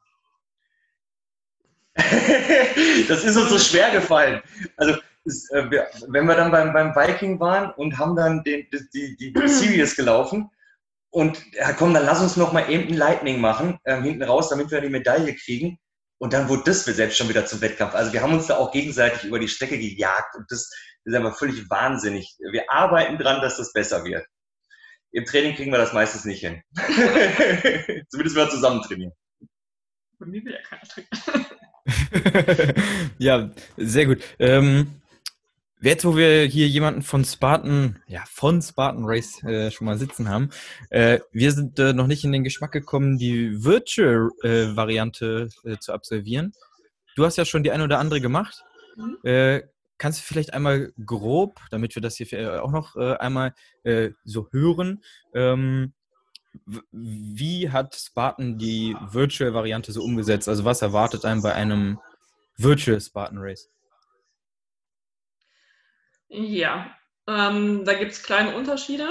das ist uns so schwer gefallen. Also, äh, wenn wir dann beim, beim Viking waren und haben dann den, die, die, die Series gelaufen und ja, komm, dann lass uns noch mal eben ein Lightning machen, äh, hinten raus, damit wir die Medaille kriegen. Und dann wurde das selbst schon wieder zum Wettkampf. Also wir haben uns da auch gegenseitig über die Strecke gejagt und das, das ist einfach völlig wahnsinnig. Wir arbeiten dran, dass das besser wird. Im Training kriegen wir das meistens nicht hin. Zumindest wir zusammen trainieren. Bei mir will ja keiner trainieren. ja, sehr gut. Ähm, Jetzt, wo wir hier jemanden von Spartan, ja, von Spartan Race äh, schon mal sitzen haben, äh, wir sind äh, noch nicht in den Geschmack gekommen, die Virtual-Variante äh, zu absolvieren. Du hast ja schon die eine oder andere gemacht. Mhm. Äh, kannst du vielleicht einmal grob, damit wir das hier äh, auch noch einmal so hören, ähm, wie hat Spartan die Virtual-Variante so umgesetzt? Also was erwartet einem bei einem Virtual Spartan Race? Ja, ähm, da gibt es kleine Unterschiede,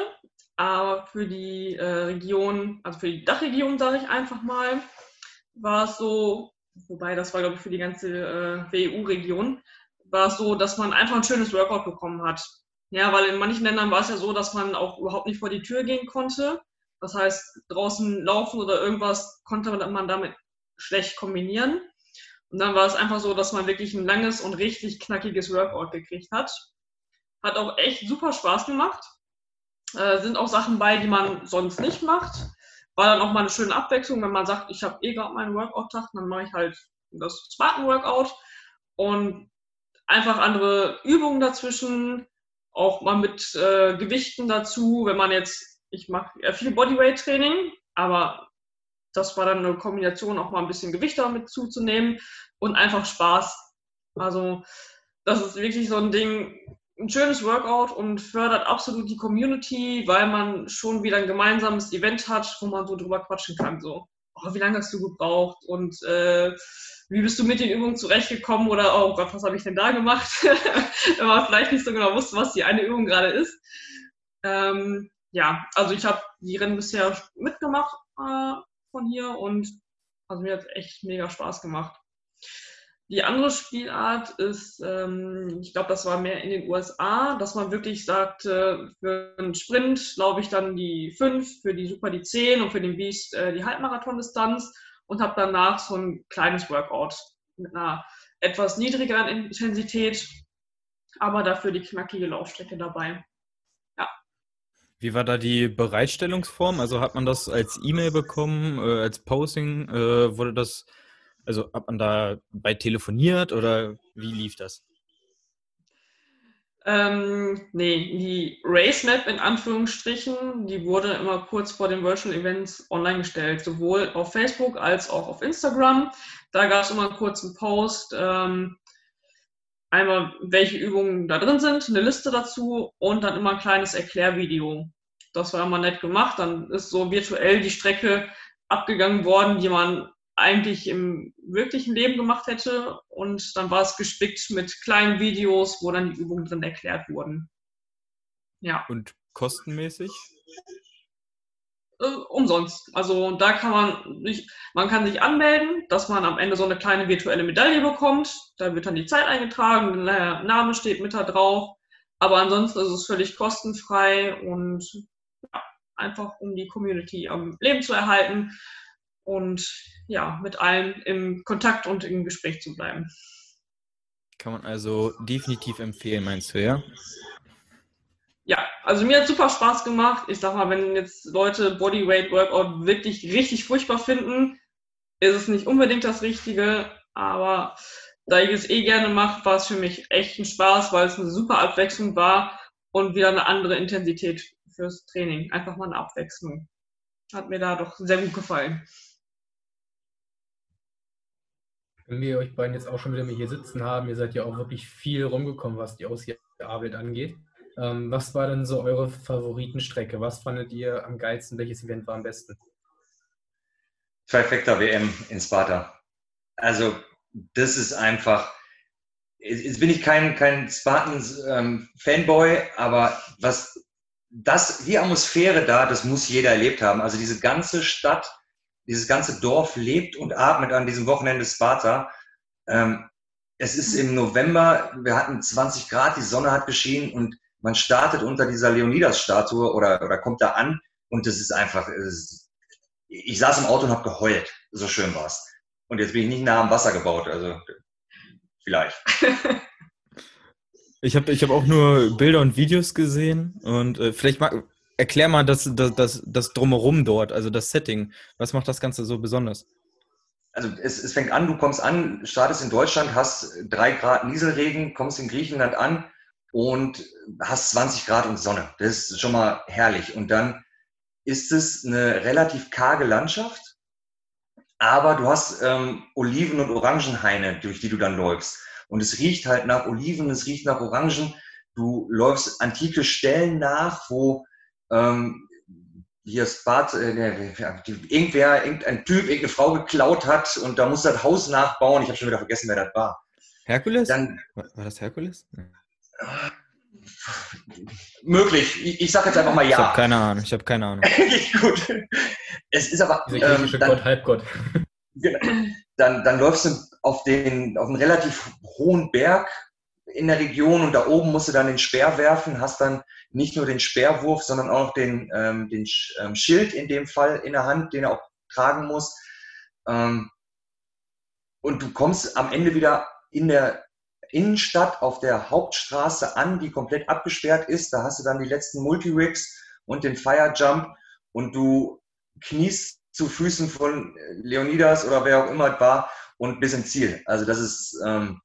aber für die äh, Region, also für die Dachregion, sage ich einfach mal, war es so, wobei das war, glaube ich, für die ganze äh, WEU-Region, war es so, dass man einfach ein schönes Workout bekommen hat. Ja, weil in manchen Ländern war es ja so, dass man auch überhaupt nicht vor die Tür gehen konnte. Das heißt, draußen laufen oder irgendwas konnte man damit schlecht kombinieren. Und dann war es einfach so, dass man wirklich ein langes und richtig knackiges Workout gekriegt hat. Hat auch echt super Spaß gemacht. Äh, sind auch Sachen bei, die man sonst nicht macht. war dann auch mal eine schöne Abwechslung, wenn man sagt, ich habe eh gerade meinen Workout-Tag, dann mache ich halt das Spartan-Workout und einfach andere Übungen dazwischen, auch mal mit äh, Gewichten dazu, wenn man jetzt, ich mache viel Bodyweight-Training, aber das war dann eine Kombination, auch mal ein bisschen Gewicht damit zuzunehmen und einfach Spaß. Also das ist wirklich so ein Ding, ein schönes Workout und fördert absolut die Community, weil man schon wieder ein gemeinsames Event hat, wo man so drüber quatschen kann. So, oh, wie lange hast du gebraucht und äh, wie bist du mit den Übungen zurechtgekommen oder oh Gott, was habe ich denn da gemacht? Wenn man vielleicht nicht so genau wusste, was die eine Übung gerade ist. Ähm, ja, also ich habe die Rennen bisher mitgemacht äh, von hier und also mir hat echt mega Spaß gemacht. Die andere Spielart ist, ähm, ich glaube, das war mehr in den USA, dass man wirklich sagt, äh, für einen Sprint laufe ich dann die 5, für die Super die 10 und für den Beast äh, die Halbmarathon-Distanz und habe danach so ein kleines Workout mit einer etwas niedrigeren Intensität, aber dafür die knackige Laufstrecke dabei. Wie war da die Bereitstellungsform? Also hat man das als E-Mail bekommen, äh, als Posting? Äh, wurde das also hat man da bei telefoniert oder wie lief das? Ähm, nee, die Race Map in Anführungsstrichen, die wurde immer kurz vor den Virtual Events online gestellt, sowohl auf Facebook als auch auf Instagram. Da gab es immer einen kurzen Post, ähm, einmal welche Übungen da drin sind, eine Liste dazu und dann immer ein kleines Erklärvideo. Das war immer nett gemacht. Dann ist so virtuell die Strecke abgegangen worden, die man eigentlich im wirklichen Leben gemacht hätte. Und dann war es gespickt mit kleinen Videos, wo dann die Übungen drin erklärt wurden. Ja. Und kostenmäßig? Äh, umsonst. Also da kann man sich, man kann sich anmelden, dass man am Ende so eine kleine virtuelle Medaille bekommt. Da wird dann die Zeit eingetragen, der Name steht mit da drauf. Aber ansonsten ist es völlig kostenfrei und ja, einfach um die Community am Leben zu erhalten und ja, mit allen im Kontakt und im Gespräch zu bleiben. Kann man also definitiv empfehlen, meinst du, ja? Ja, also mir hat super Spaß gemacht. Ich sag mal, wenn jetzt Leute Bodyweight Workout wirklich richtig furchtbar finden, ist es nicht unbedingt das Richtige, aber da ich es eh gerne mache, war es für mich echt ein Spaß, weil es eine super Abwechslung war und wieder eine andere Intensität fürs Training. Einfach mal eine Abwechslung. Hat mir da doch sehr gut gefallen. Wenn wir euch beiden jetzt auch schon wieder hier sitzen haben, ihr seid ja auch wirklich viel rumgekommen, was die Ausarbeit angeht. Ähm, was war denn so eure Favoritenstrecke? Was fandet ihr am geilsten? Welches Event war am besten? Trifecta WM in Sparta. Also, das ist einfach. Jetzt bin ich kein, kein Spartans-Fanboy, ähm, aber was das, die Atmosphäre da, das muss jeder erlebt haben. Also diese ganze Stadt dieses ganze Dorf lebt und atmet an diesem Wochenende Sparta. Ähm, es ist im November, wir hatten 20 Grad, die Sonne hat geschienen und man startet unter dieser Leonidas-Statue oder, oder kommt da an und das ist einfach, ist, ich saß im Auto und habe geheult. So schön war es. Und jetzt bin ich nicht nah am Wasser gebaut, also vielleicht. Ich habe ich hab auch nur Bilder und Videos gesehen und äh, vielleicht mag, erklär mal das, das, das, das Drumherum dort, also das Setting. Was macht das Ganze so besonders? Also es, es fängt an, du kommst an, startest in Deutschland, hast drei Grad Nieselregen, kommst in Griechenland an und hast 20 Grad und Sonne. Das ist schon mal herrlich. Und dann ist es eine relativ karge Landschaft, aber du hast ähm, Oliven- und Orangenhaine, durch die du dann läufst. Und es riecht halt nach Oliven, es riecht nach Orangen. Du läufst antike Stellen nach, wo ähm, hier das Bad, äh, irgendwer, irgendein Typ, irgendeine Frau geklaut hat und da muss das Haus nachbauen. Ich habe schon wieder vergessen, wer das war. Herkules? Dann, war das Herkules? Möglich. Ich, ich sage jetzt einfach mal ja. Ich habe keine Ahnung. Ich habe keine Ahnung. Gut. Es ist aber. Ähm, dann, Gott, Halbgott. Dann, dann läufst du auf den auf einen relativ hohen Berg in der Region und da oben musst du dann den Speer werfen, hast dann nicht nur den Speerwurf, sondern auch den, ähm, den ähm, Schild in dem Fall in der Hand, den er auch tragen muss. Ähm, und du kommst am Ende wieder in der Innenstadt auf der Hauptstraße an, die komplett abgesperrt ist. Da hast du dann die letzten Multi-Rigs und den Fire Jump und du Knies zu Füßen von Leonidas oder wer auch immer es war und bis ins Ziel. Also das ist, ähm,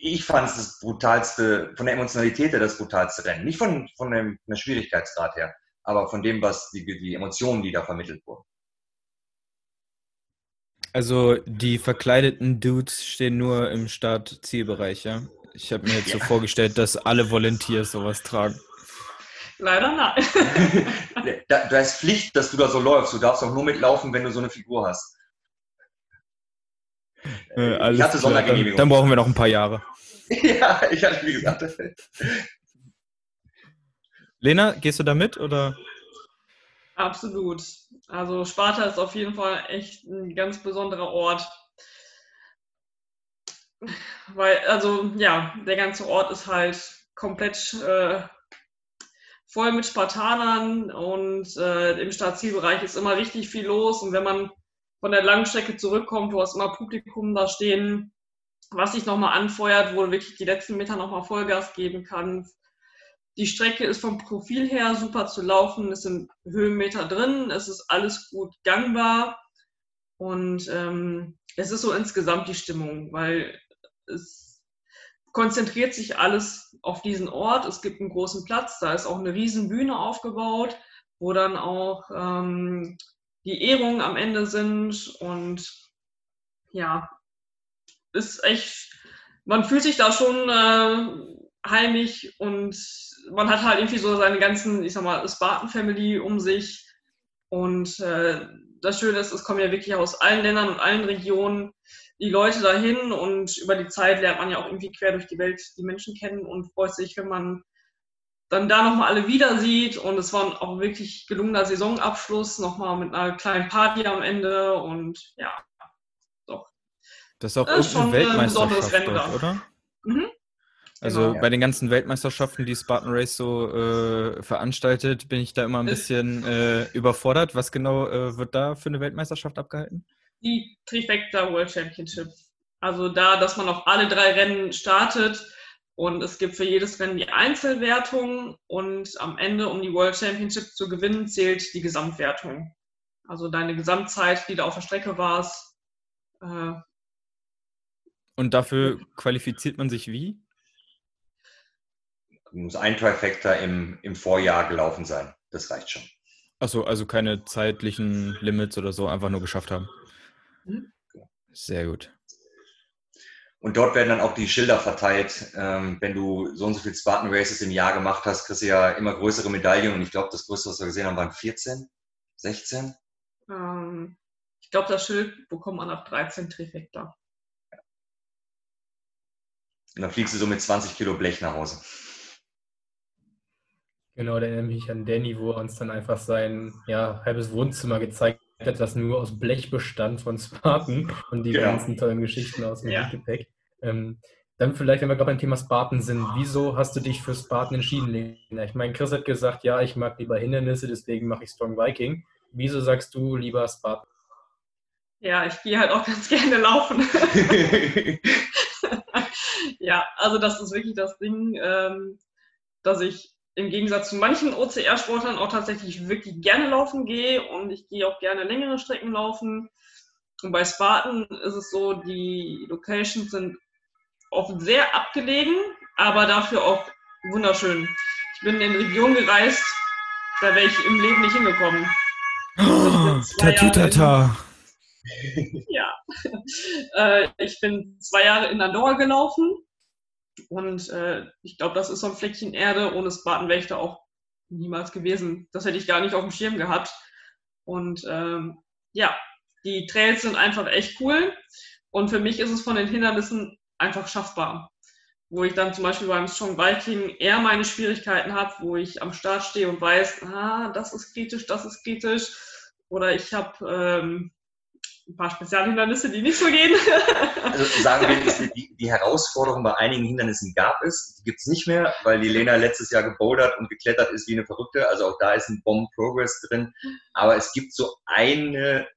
ich fand es das brutalste, von der Emotionalität her das brutalste Rennen. Nicht von, von dem, von der Schwierigkeitsgrad her, aber von dem, was die, die Emotionen, die da vermittelt wurden. Also die verkleideten Dudes stehen nur im Start-Zielbereich, ja? Ich habe mir jetzt ja. so vorgestellt, dass alle Volunteers sowas tragen. Leider nein. da, da ist Pflicht, dass du da so läufst. Du darfst auch nur mitlaufen, wenn du so eine Figur hast. Äh, ich hatte Sondergenehmigung. Dann, dann brauchen wir noch ein paar Jahre. ja, ich hatte, wie gesagt. Lena, gehst du da mit oder? Absolut. Also Sparta ist auf jeden Fall echt ein ganz besonderer Ort. Weil, also ja, der ganze Ort ist halt komplett äh, voll mit Spartanern und äh, im Startzielbereich ist immer richtig viel los. Und wenn man von der Langstrecke zurückkommt, du hast immer Publikum da stehen, was sich nochmal anfeuert, wo du wirklich die letzten Meter nochmal Vollgas geben kannst. Die Strecke ist vom Profil her super zu laufen, es sind Höhenmeter drin, es ist alles gut gangbar und ähm, es ist so insgesamt die Stimmung, weil es konzentriert sich alles auf diesen Ort. Es gibt einen großen Platz, da ist auch eine riesen Bühne aufgebaut, wo dann auch ähm, die Ehrungen am Ende sind und ja, ist echt, man fühlt sich da schon äh, heimisch und man hat halt irgendwie so seine ganzen, ich sag mal, Spartan-Family um sich. Und äh, das Schöne ist, es kommen ja wirklich aus allen Ländern und allen Regionen die Leute dahin und über die Zeit lernt man ja auch irgendwie quer durch die Welt die Menschen kennen und freut sich, wenn man dann da nochmal alle wieder sieht. Und es war auch wirklich gelungener Saisonabschluss, nochmal mit einer kleinen Party am Ende und ja, doch. Das ist auch das ist irgendeine Weltmeisterschaft dort, oder? Mhm. Also genau, bei den ganzen Weltmeisterschaften, die Spartan Race so äh, veranstaltet, bin ich da immer ein bisschen äh, überfordert. Was genau äh, wird da für eine Weltmeisterschaft abgehalten? Die Trifecta World Championship. Also da, dass man auf alle drei Rennen startet und es gibt für jedes Rennen die Einzelwertung und am Ende, um die World Championship zu gewinnen, zählt die Gesamtwertung. Also deine Gesamtzeit, die du auf der Strecke warst. Äh, und dafür qualifiziert man sich wie? muss ein Trifecta im, im Vorjahr gelaufen sein. Das reicht schon. Achso, also keine zeitlichen Limits oder so, einfach nur geschafft haben. Mhm. Sehr gut. Und dort werden dann auch die Schilder verteilt. Ähm, wenn du so und so viele Spartan Races im Jahr gemacht hast, kriegst du ja immer größere Medaillen. Und ich glaube, das größte, was wir gesehen haben, waren 14, 16. Ähm, ich glaube, das Schild bekommt man ab 13 Trifecta. Und dann fliegst du so mit 20 Kilo Blech nach Hause. Genau, da erinnere mich an Danny, wo er uns dann einfach sein ja, halbes Wohnzimmer gezeigt hat, das nur aus Blech bestand von Spartan und die ja. ganzen tollen Geschichten aus dem ja. Gepäck. Ähm, dann vielleicht, wenn wir gerade beim Thema Spartan sind, wieso hast du dich für Spartan entschieden, Lena? Ich meine, Chris hat gesagt, ja, ich mag lieber Hindernisse, deswegen mache ich Strong Viking. Wieso sagst du lieber Spartan? Ja, ich gehe halt auch ganz gerne laufen. ja, also das ist wirklich das Ding, ähm, dass ich im Gegensatz zu manchen OCR-Sportlern auch tatsächlich wirklich gerne laufen gehe und ich gehe auch gerne längere Strecken laufen. Und bei Spartan ist es so, die Locations sind oft sehr abgelegen, aber dafür auch wunderschön. Ich bin in Regionen gereist, da wäre ich im Leben nicht hingekommen. Oh, Tatütata. ja. Äh, ich bin zwei Jahre in Andorra gelaufen und äh, ich glaube, das ist so ein Fleckchen Erde. Ohne Spartan wäre ich da auch niemals gewesen. Das hätte ich gar nicht auf dem Schirm gehabt. Und ähm, ja, die Trails sind einfach echt cool. Und für mich ist es von den Hindernissen einfach schaffbar. Wo ich dann zum Beispiel beim Strong Viking eher meine Schwierigkeiten habe, wo ich am Start stehe und weiß, ah, das ist kritisch, das ist kritisch. Oder ich habe ähm, ein paar Spezialhindernisse, die nicht so gehen. also sagen wir, die, die Herausforderung bei einigen Hindernissen gab es, die gibt es nicht mehr, weil die Lena letztes Jahr gebouldert und geklettert ist wie eine Verrückte. Also auch da ist ein Bomb-Progress drin. Aber es gibt so eine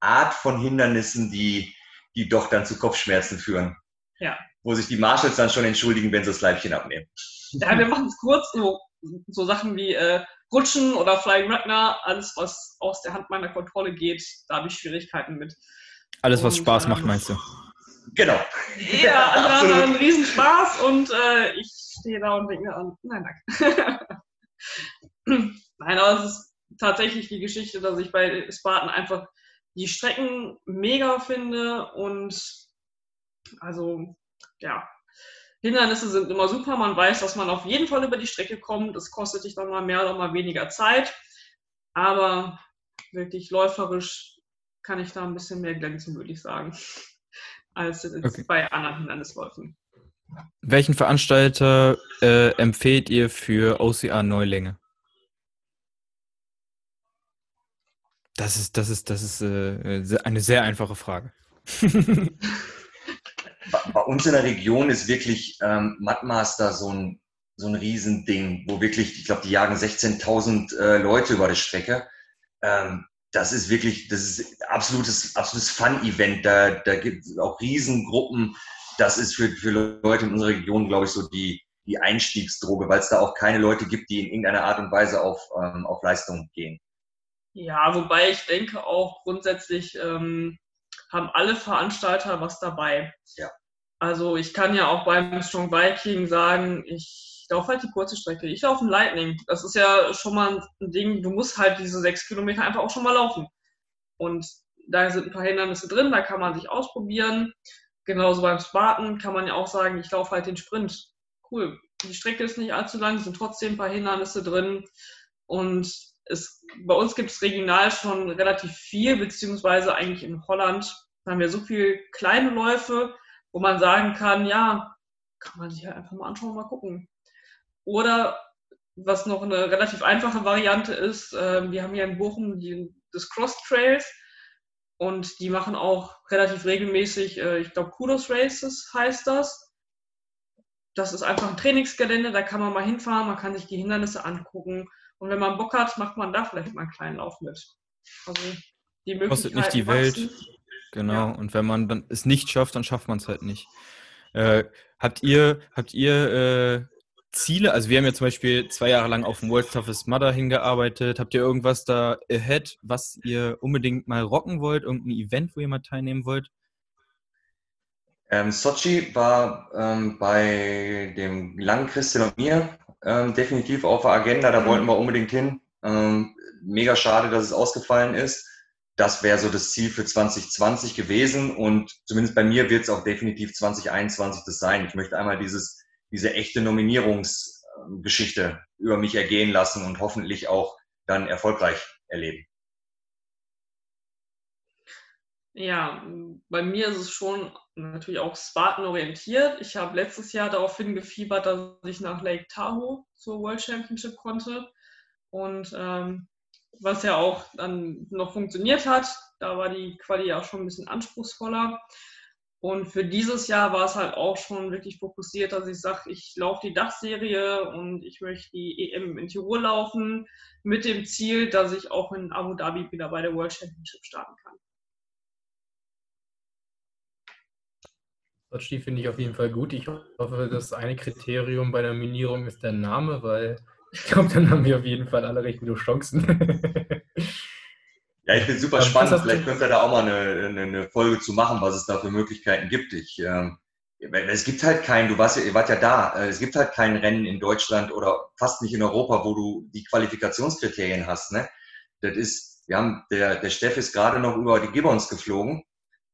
Art von Hindernissen, die, die doch dann zu Kopfschmerzen führen. Ja. Wo sich die Marshalls dann schon entschuldigen, wenn sie das Leibchen abnehmen. Ja, wir machen es kurz, so, so Sachen wie äh, Rutschen oder Flying Ragnar, alles, was aus der Hand meiner Kontrolle geht, da habe ich Schwierigkeiten mit. Alles, was Und, Spaß ähm, macht, meinst du? Genau. Ja, alle haben Absolut. einen riesen Spaß und äh, ich stehe da und denke mir an, nein, danke. nein, aber es ist tatsächlich die Geschichte, dass ich bei Spartan einfach die Strecken mega finde und also, ja, Hindernisse sind immer super. Man weiß, dass man auf jeden Fall über die Strecke kommt. Es kostet dich dann mal mehr oder mal weniger Zeit. Aber wirklich läuferisch kann ich da ein bisschen mehr glänzen, würde ich sagen, als Okay. bei anderen Hindernisläufen. Welchen Veranstalter äh, empfehlt ihr für OCR Neulinge? Das ist, das ist, das ist äh, se- eine sehr einfache Frage. Bei uns in der Region ist wirklich ähm, Mudmaster so ein, so ein Riesending, wo wirklich, ich glaube, die jagen 16.000 äh, Leute über die Strecke. Ähm, das ist wirklich, das ist absolutes, absolutes Fun-Event. Da, da gibt es auch Riesengruppen. Das ist für, für Leute in unserer Region, glaube ich, so die, die Einstiegsdroge, weil es da auch keine Leute gibt, die in irgendeiner Art und Weise auf, ähm, auf Leistung gehen. Ja, wobei ich denke auch grundsätzlich ähm, haben alle Veranstalter was dabei. Ja. Also ich kann ja auch beim Strong Viking sagen, ich laufe halt die kurze Strecke. Ich laufe ein Lightning. Das ist ja schon mal ein Ding, du musst halt diese sechs Kilometer einfach auch schon mal laufen. Und da sind ein paar Hindernisse drin, da kann man sich ausprobieren. Genauso beim Spartan kann man ja auch sagen, ich laufe halt den Sprint. Cool. Die Strecke ist nicht allzu lang, sind trotzdem ein paar Hindernisse drin. Und es, bei uns gibt es regional schon relativ viel, beziehungsweise eigentlich in Holland haben wir so viele kleine Läufe, wo man sagen kann, ja, kann man sich halt einfach mal anschauen, mal gucken. Oder was noch eine relativ einfache Variante ist, äh, wir haben hier in Bochum die, das Cross Trails und die machen auch relativ regelmäßig, äh, ich glaube, Kudos Races heißt das. Das ist einfach ein Trainingsgelände, da kann man mal hinfahren, man kann sich die Hindernisse angucken und wenn man Bock hat, macht man da vielleicht mal einen kleinen Lauf mit. Also die Kostet nicht die Möglichkeiten Welt. Genau. Ja. Und wenn man dann es nicht schafft, dann schafft man es halt nicht. Äh, habt ihr, habt ihr äh, Ziele? Also wir haben ja zum Beispiel zwei Jahre lang auf dem World's Toughest Mudder hingearbeitet. Habt ihr irgendwas da ahead, was ihr unbedingt mal rocken wollt? Irgendein Event, wo ihr mal teilnehmen wollt? Ähm, Sochi war ähm, bei dem langen Christian und mir ähm, definitiv auf der Agenda. Da Mhm. wollten wir unbedingt hin. Ähm, mega schade, dass es ausgefallen ist. Das wäre so das Ziel für 2020 gewesen und zumindest bei mir wird es auch definitiv 2021 das sein. Ich möchte einmal dieses, diese echte Nominierungsgeschichte über mich ergehen lassen und hoffentlich auch dann erfolgreich erleben. Ja, bei mir ist es schon natürlich auch Spartan orientiert. Ich habe letztes Jahr darauf hingefiebert, dass ich nach Lake Tahoe zur World Championship konnte. Und ähm, was ja auch dann noch funktioniert hat, da war die Quali ja auch schon ein bisschen anspruchsvoller. Und für dieses Jahr war es halt auch schon wirklich fokussiert, dass ich sage, ich laufe die Dachserie und ich möchte die EM in Tirol laufen, mit dem Ziel, dass ich auch in Abu Dhabi wieder bei der World Championship starten kann. Sochi finde ich auf jeden Fall gut. Ich hoffe, das eine Kriterium bei der Nominierung ist der Name, weil ich glaube, dann haben wir auf jeden Fall alle recht gute Chancen. Ja, ich bin super Ähm, spannend. was hast Vielleicht könnt ihr da auch mal eine, eine, eine Folge zu machen, was es da für Möglichkeiten gibt. Ich, weil es gibt halt kein, du warst ja, ihr wart ja da, äh, es gibt halt kein Rennen in Deutschland oder fast nicht in Europa, wo du die Qualifikationskriterien hast. Ne? Das ist, wir haben, der, der Steff ist gerade noch über die Gibbons geflogen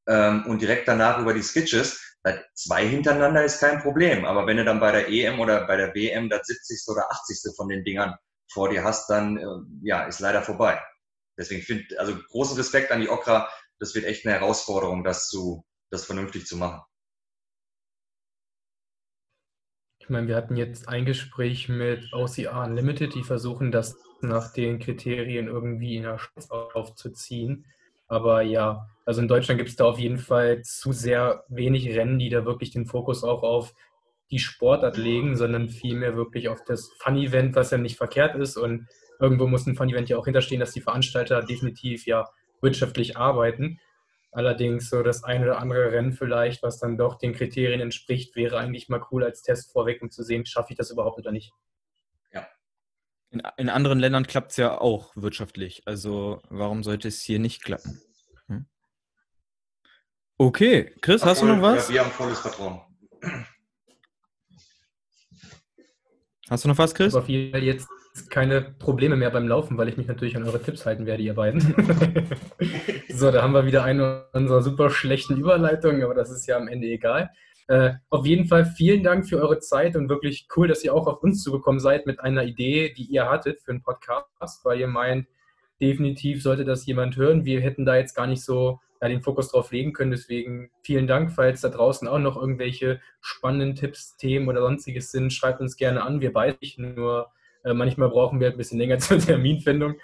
ähm, und direkt danach über die Skitches. Zwei hintereinander ist kein Problem, aber wenn du dann bei der EM oder bei der WM das 70. oder 80. von den Dingern vor dir hast, dann äh, ja, ist leider vorbei. Deswegen finde also großen Respekt an die Okra. Das wird echt eine Herausforderung, das zu, das vernünftig zu machen. Ich meine, wir hatten jetzt ein Gespräch mit OCR Unlimited, die versuchen das nach den Kriterien irgendwie in der Schweiz aufzuziehen. Aber ja, also in Deutschland gibt es da auf jeden Fall zu sehr wenig Rennen, die da wirklich den Fokus auch auf die Sportart legen, sondern vielmehr wirklich auf das Fun-Event, was ja nicht verkehrt ist. Und irgendwo muss ein Fun-Event ja auch hinterstehen, dass die Veranstalter definitiv ja wirtschaftlich arbeiten. Allerdings so das eine oder andere Rennen vielleicht, was dann doch den Kriterien entspricht, wäre eigentlich mal cool als Test vorweg, um zu sehen, schaffe ich das überhaupt oder nicht. In, in anderen Ländern klappt es ja auch wirtschaftlich. Also warum sollte es hier nicht klappen? Hm? Okay, Chris, hast du noch was? Ja, wir haben volles Vertrauen. Hast du noch was, Chris? Aber viel jetzt keine Probleme mehr beim Laufen, weil ich mich natürlich an eure Tipps halten werde, ihr beiden. so, da haben wir wieder eine unserer super schlechten Überleitungen, aber das ist ja am Ende egal. Äh, auf jeden Fall vielen Dank für eure Zeit und wirklich cool, dass ihr auch auf uns zugekommen seid mit einer Idee, die ihr hattet für einen Podcast, weil ihr meint, definitiv sollte das jemand hören. Wir hätten da jetzt gar nicht so ja, den Fokus drauf legen können. Deswegen vielen Dank, falls da draußen auch noch irgendwelche spannenden Tipps, Themen oder sonstiges sind, schreibt uns gerne an. Wir beide nicht nur äh, manchmal brauchen wir ein bisschen länger zur Terminfindung.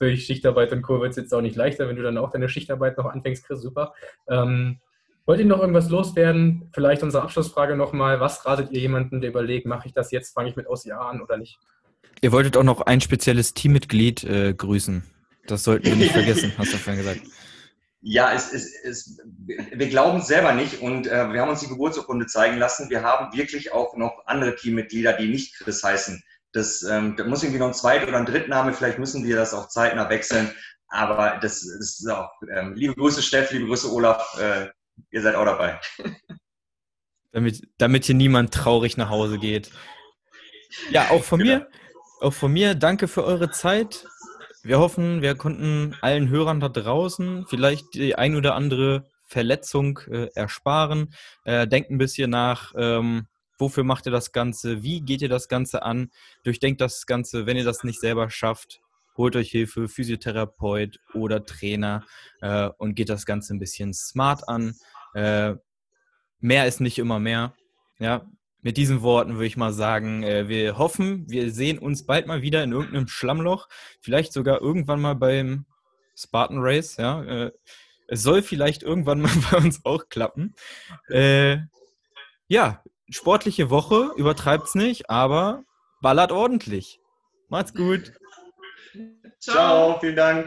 Durch Schichtarbeit und Co. wird es jetzt auch nicht leichter, wenn du dann auch deine Schichtarbeit noch anfängst, Chris, super. Ähm, wollt ihr noch irgendwas loswerden? Vielleicht unsere Abschlussfrage nochmal. Was ratet ihr jemandem, der überlegt, mache ich das jetzt, fange ich mit OCA an oder nicht? Ihr wolltet auch noch ein spezielles Teammitglied äh, grüßen. Das sollten wir nicht vergessen, hast du vorhin gesagt. Ja, es, es, es, wir glauben es selber nicht und äh, wir haben uns die Geburtsurkunde zeigen lassen. Wir haben wirklich auch noch andere Teammitglieder, die nicht Chris heißen. Das, ähm, da muss irgendwie noch ein Zweit- oder ein Drittname, vielleicht müssen wir das auch zeitnah wechseln. Aber das, das ist auch, ähm, liebe Grüße Steff, liebe Grüße Olaf, äh, ihr seid auch dabei. Damit, damit hier niemand traurig nach Hause geht. Ja, auch von genau. mir, auch von mir, danke für eure Zeit. Wir hoffen, wir konnten allen Hörern da draußen vielleicht die ein oder andere Verletzung äh, ersparen. Äh, denkt ein bisschen nach, ähm, wofür macht ihr das Ganze, wie geht ihr das Ganze an, durchdenkt das Ganze, wenn ihr das nicht selber schafft, holt euch Hilfe, Physiotherapeut oder Trainer äh, und geht das Ganze ein bisschen smart an. Äh, mehr ist nicht immer mehr. Ja, mit diesen Worten würde ich mal sagen, äh, wir hoffen, wir sehen uns bald mal wieder in irgendeinem Schlammloch, vielleicht sogar irgendwann mal beim Spartan Race. Ja, äh, es soll vielleicht irgendwann mal bei uns auch klappen. Äh, ja, sportliche Woche, übertreibt's nicht, aber ballert ordentlich. Macht's gut. Ciao, Ciao vielen Dank.